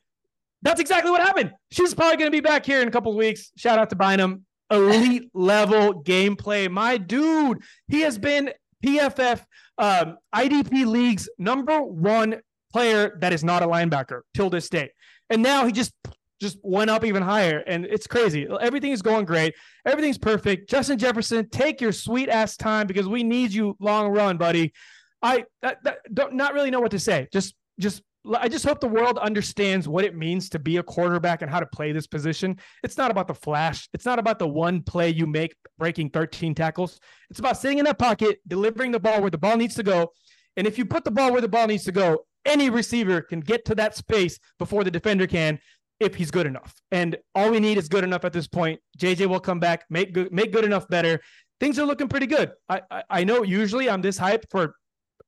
that's exactly what happened. She's probably going to be back here in a couple of weeks. Shout out to Bynum. Elite level gameplay. My dude, he has been PFF um, IDP League's number one player that is not a linebacker till this day. And now he just just went up even higher. And it's crazy. Everything is going great. Everything's perfect. Justin Jefferson, take your sweet ass time because we need you long run, buddy. I that, that, don't not really know what to say. Just just I just hope the world understands what it means to be a quarterback and how to play this position. It's not about the flash. It's not about the one play you make breaking 13 tackles. It's about sitting in that pocket, delivering the ball where the ball needs to go. And if you put the ball where the ball needs to go, any receiver can get to that space before the defender can if he's good enough. And all we need is good enough at this point. JJ will come back, make good, make good enough better. Things are looking pretty good. I, I, I know usually I'm this hyped for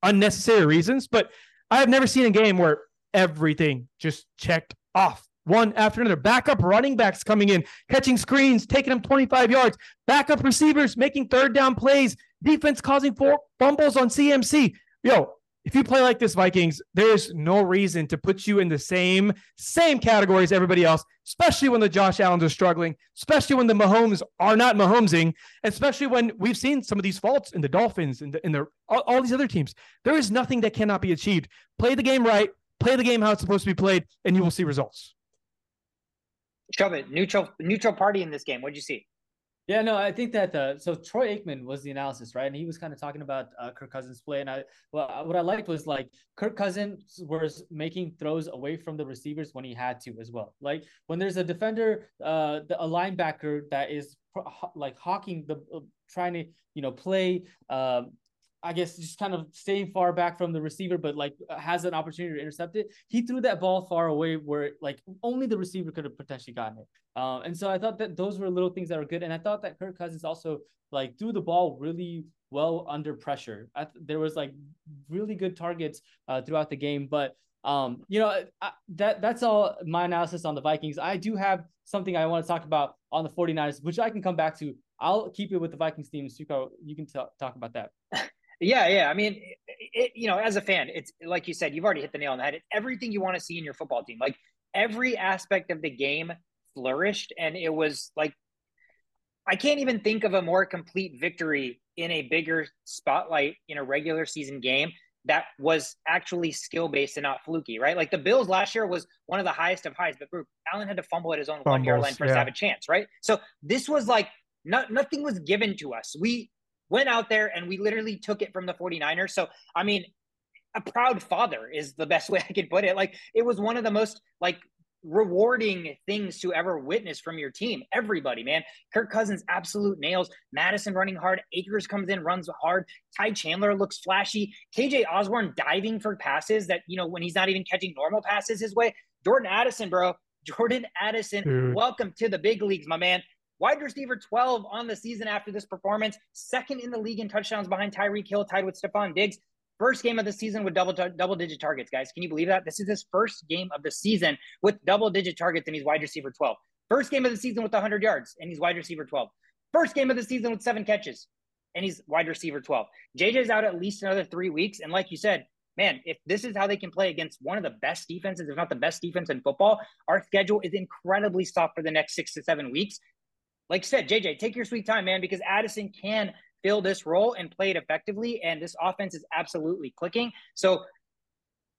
unnecessary reasons, but I have never seen a game where everything just checked off one after another. Backup running backs coming in, catching screens, taking them 25 yards. Backup receivers making third down plays. Defense causing four fumbles on CMC. Yo, if you play like this, Vikings, there's no reason to put you in the same same category as everybody else, especially when the Josh Allens are struggling, especially when the Mahomes are not Mahomesing, especially when we've seen some of these faults in the Dolphins and the, in the all, all these other teams. There is nothing that cannot be achieved. Play the game right, play the game how it's supposed to be played, and you will see results. Shovit. Neutral neutral party in this game. What'd you see? Yeah, no, I think that uh, so Troy Aikman was the analysis, right? And he was kind of talking about uh, Kirk Cousins' play, and I well, what I liked was like Kirk Cousins was making throws away from the receivers when he had to as well. Like when there's a defender, uh, the, a linebacker that is like hawking the uh, trying to you know play um, I guess just kind of staying far back from the receiver, but like has an opportunity to intercept it. He threw that ball far away where like only the receiver could have potentially gotten it. Um, and so I thought that those were little things that were good. And I thought that Kirk Cousins also like threw the ball really well under pressure. Th- there was like really good targets uh, throughout the game, but um, you know I, that that's all my analysis on the Vikings. I do have something I want to talk about on the 49ers, which I can come back to. I'll keep it with the Vikings team. Suko, you can t- talk about that. (laughs) Yeah, yeah. I mean, it, it, you know, as a fan, it's like you said, you've already hit the nail on the head. It's everything you want to see in your football team. Like every aspect of the game flourished, and it was like I can't even think of a more complete victory in a bigger spotlight in a regular season game that was actually skill based and not fluky, right? Like the Bills last year was one of the highest of highs, but Allen had to fumble at his own one yard line for yeah. us to have a chance, right? So this was like not, nothing was given to us. We went out there and we literally took it from the 49ers. So, I mean, a proud father is the best (laughs) way I could put it. Like, it was one of the most like rewarding things to ever witness from your team. Everybody, man. Kirk Cousins, absolute nails. Mattison running hard. Akers comes in, runs hard. Ty Chandler looks flashy. KJ Osborn diving for passes that, you know, when he's not even catching normal passes his way. Jordan Addison, bro, Jordan Addison, Dude. welcome to the big leagues, my man. Wide receiver 12 on the season after this performance, second in the league in touchdowns behind Tyreek Hill, tied with Stefon Diggs. First game of the season with double double digit targets, guys. Can you believe that? This is his first game of the season with double digit targets, and he's wide receiver 12. First game of the season with 100 yards, and he's wide receiver 12. First game of the season with seven catches, and he's wide receiver 12. JJ's out at least another three weeks. And like you said, man, if this is how they can play against one of the best defenses, if not the best defense in football, our schedule is incredibly soft for the next six to seven weeks. Like I said, JJ, take your sweet time, man, because Addison can fill this role and play it effectively. And this offense is absolutely clicking. So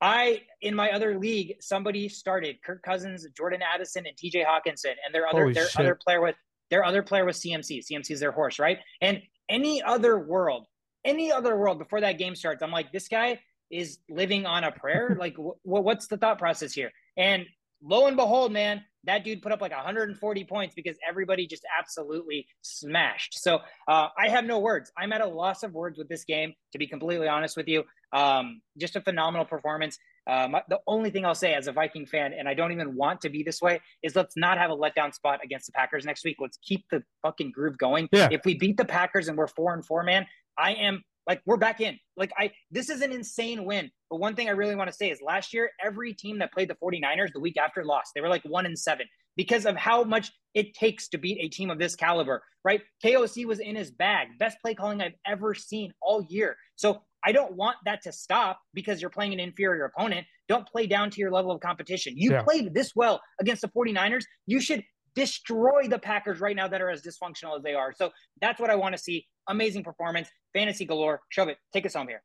I in my other league, somebody started Kirk Cousins, Jordan Addison, and TJ Hockenson, and their other Holy their shit. other player with their other player was CMC. CMC is their horse, right? And any other world, any other world before that game starts, I'm like, this guy is living on a prayer. (laughs) like, wh- what's the thought process here? And lo and behold, man, that dude put up like 140 points because everybody just absolutely smashed. So uh, I have no words. I'm at a loss of words with this game, to be completely honest with you. Um, just a phenomenal performance. Um, the only thing I'll say as a Viking fan, and I don't even want to be this way, is let's not have a letdown spot against the Packers next week. Let's keep the fucking groove going. Yeah. If we beat the Packers and we're four and four, man, I am like we're back in. Like I this is an insane win. But one thing I really want to say is last year, every team that played the 49ers the week after lost. They were like one and seven because of how much it takes to beat a team of this caliber, right? KOC was in his bag. Best play calling I've ever seen all year. So I don't want that to stop because you're playing an inferior opponent. Don't play down to your level of competition. You yeah. played this well against the 49ers. You should destroy the Packers right now that are as dysfunctional as they are. So that's what I want to see. Amazing performance, fantasy galore. Shovit. Take us home here.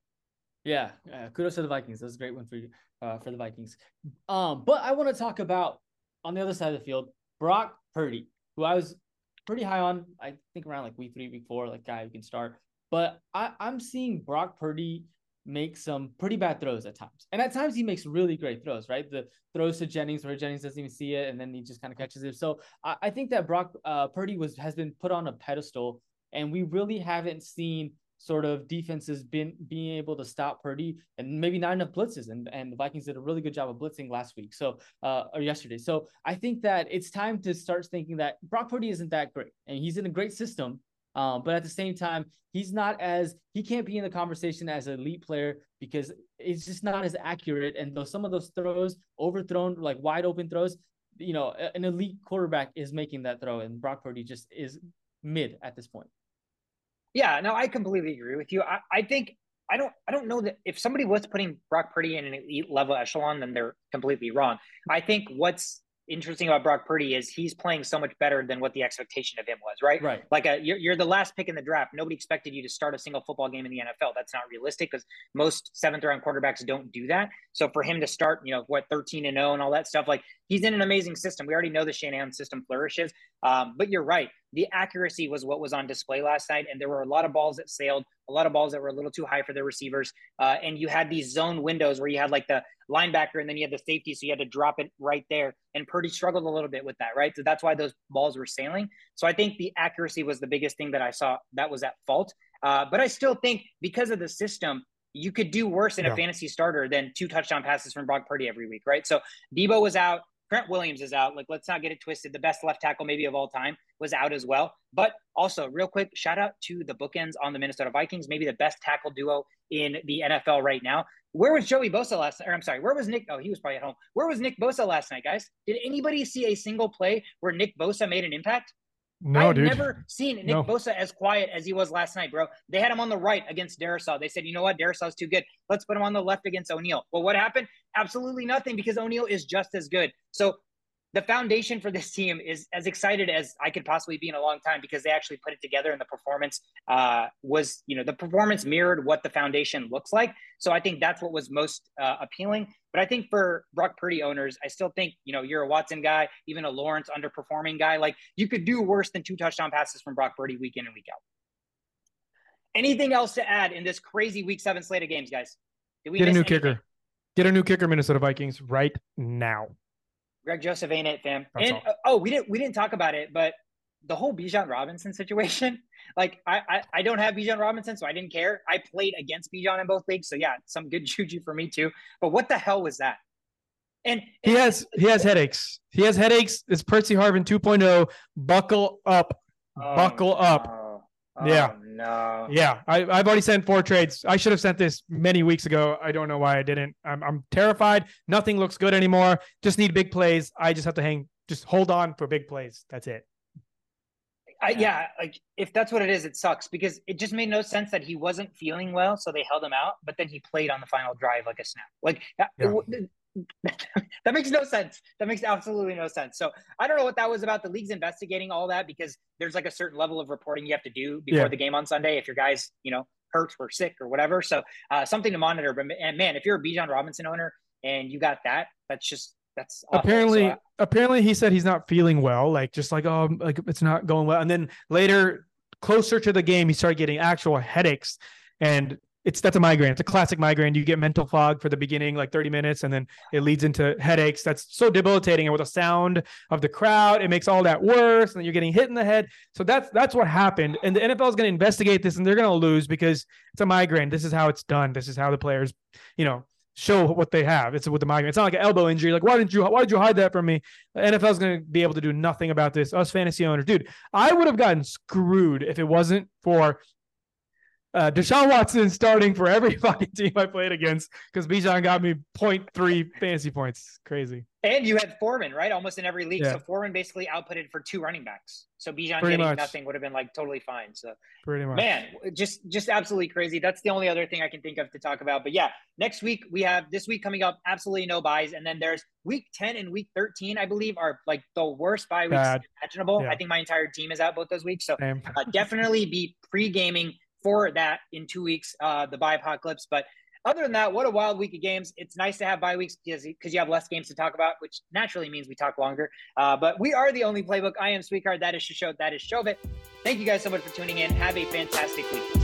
Yeah, uh, kudos to the Vikings. That's a great one for you, uh, for the Vikings. Um, but I want to talk about on the other side of the field, Brock Purdy, who I was pretty high on. I think around like week three, week four, like guy who can start. But I, I'm seeing Brock Purdy make some pretty bad throws at times. And at times he makes really great throws, right? The throws to Jennings where Jennings doesn't even see it and then he just kind of catches it. So I, I think that Brock uh, Purdy was has been put on a pedestal and we really haven't seen sort of defenses been being able to stop Purdy and maybe not enough blitzes. And, and the Vikings did a really good job of blitzing last week. So uh or yesterday. So I think that it's time to start thinking that Brock Purdy isn't that great and he's in a great system. Um, but at the same time, he's not as he can't be in the conversation as an elite player because it's just not as accurate. And though some of those throws overthrown, like wide open throws, you know, an elite quarterback is making that throw, and Brock Purdy just is mid at this point. Yeah, no, I completely agree with you. I, I think I don't I don't know that if somebody was putting Brock Purdy in an elite level echelon, then they're completely wrong. I think what's interesting about Brock Purdy is he's playing so much better than what the expectation of him was, right? Right. Like a, you're, you're the last pick in the draft. Nobody expected you to start a single football game in the NFL. That's not realistic because most seventh round quarterbacks don't do that. So for him to start, you know, what 13 and 0 and all that stuff, like he's in an amazing system. We already know the Shanahan system flourishes. Um, but you're right. The accuracy was what was on display last night. And there were a lot of balls that sailed, a lot of balls that were a little too high for their receivers. Uh, and you had these zone windows where you had like the linebacker and then you had the safety. So you had to drop it right there. And Purdy struggled a little bit with that, right? So that's why those balls were sailing. So I think the accuracy was the biggest thing that I saw that was at fault. Uh, but I still think because of the system, you could do worse in yeah. a fantasy starter than two touchdown passes from Brock Purdy every week, right? So Deebo was out. Trent Williams is out. Like, let's not get it twisted. The best left tackle, maybe of all time, was out as well. But also, real quick, shout out to the bookends on the Minnesota Vikings, maybe the best tackle duo in the NFL right now. Where was Joey Bosa last? Or I'm sorry, where was Nick? Oh, he was probably at home. Where was Nick Bosa last night, guys? Did anybody see a single play where Nick Bosa made an impact? No, I've dude. never seen Nick no. Bosa as quiet as he was last night, bro. They had him on the right against Darrisaw. They said, you know what, Darrisaw's too good. Let's put him on the left against O'Neill. Well, what happened? Absolutely nothing because O'Neill is just as good. So the foundation for this team is as excited as I could possibly be in a long time because they actually put it together and the performance uh, was, you know, the performance mirrored what the foundation looks like. So I think that's what was most uh, appealing. But I think for Brock Purdy owners, I still think, you know, you're a Watson guy, even a Lawrence underperforming guy. Like you could do worse than two touchdown passes from Brock Purdy week in and week out. Anything else to add in this crazy week seven slate of games, guys? Did we Get a new anything? kicker. Get a new kicker, Minnesota Vikings, right now. Greg Joseph ain't it, fam. That's and uh, oh, we didn't we didn't talk about it, but the whole Bijan Robinson situation. (laughs) Like I, I, I don't have Bijan Robinson, so I didn't care. I played against Bijan in both leagues, so yeah, some good (laughs) juju for me too. But what the hell was that? And, and he has he has headaches. He has headaches. It's Percy Harvin 2.0. Buckle up. Oh, Buckle no. up. Oh, yeah. No. Yeah. I, I've already sent four trades. I should have sent this many weeks ago. I don't know why I didn't. I'm, I'm terrified. Nothing looks good anymore. Just need big plays. I just have to hang. Just hold on for big plays. That's it. I, yeah, like if that's what it is, it sucks because it just made no sense that he wasn't feeling well, so they held him out. But then he played on the final drive like a snap. Like uh, yeah. That makes no sense. That makes absolutely no sense. So I don't know what that was about. The league's investigating all that because there's like a certain level of reporting you have to do before yeah. the game on Sunday if your guys, you know, hurt or sick or whatever. So uh, something to monitor. But and man, if you're a Bijan Robinson owner and you got that, that's just that's awful. apparently so I, apparently he said he's not feeling well, like just like oh like it's not going well. And then later, closer to the game, he started getting actual headaches and it's that's a migraine. It's a classic migraine. You get mental fog for the beginning, like 30 minutes, and then it leads into headaches. That's so debilitating. And with the sound of the crowd, it makes all that worse. And you're getting hit in the head. So that's that's what happened. And the NFL is going to investigate this, and they're going to lose because it's a migraine. This is how it's done. This is how the players, you know, show what they have. It's with the migraine. It's not like an elbow injury. Like, why didn't you? Why did you hide that from me? The NFL is going to be able to do nothing about this. Us fantasy owners, dude, I would have gotten screwed if it wasn't for uh, Deshaun Watson starting for every (laughs) fucking team I played against because Bijan got me 0.3 fantasy points. Crazy. And you had Foreman, right? Almost in every league. Yeah. So Foreman basically outputted for two running backs. So Bijan Pretty getting much. nothing would have been like totally fine. So Pretty much. Man, just just absolutely crazy. That's the only other thing I can think of to talk about. But yeah, next week we have this week coming up, absolutely no byes. And then there's week 10 and week 13, I believe, are like the worst bye weeks Bad. imaginable. Yeah. I think my entire team is out both those weeks. So uh, definitely be pre-gaming for that in two weeks, uh, the apocalypse. But other than that, what a wild week of games. It's nice to have bye weeks because, because you have less games to talk about, which naturally means we talk longer. Uh, but we are the only playbook. I am Sweetcard. That is Shisho. That is Shovit. Thank you guys so much for tuning in. Have a fantastic week.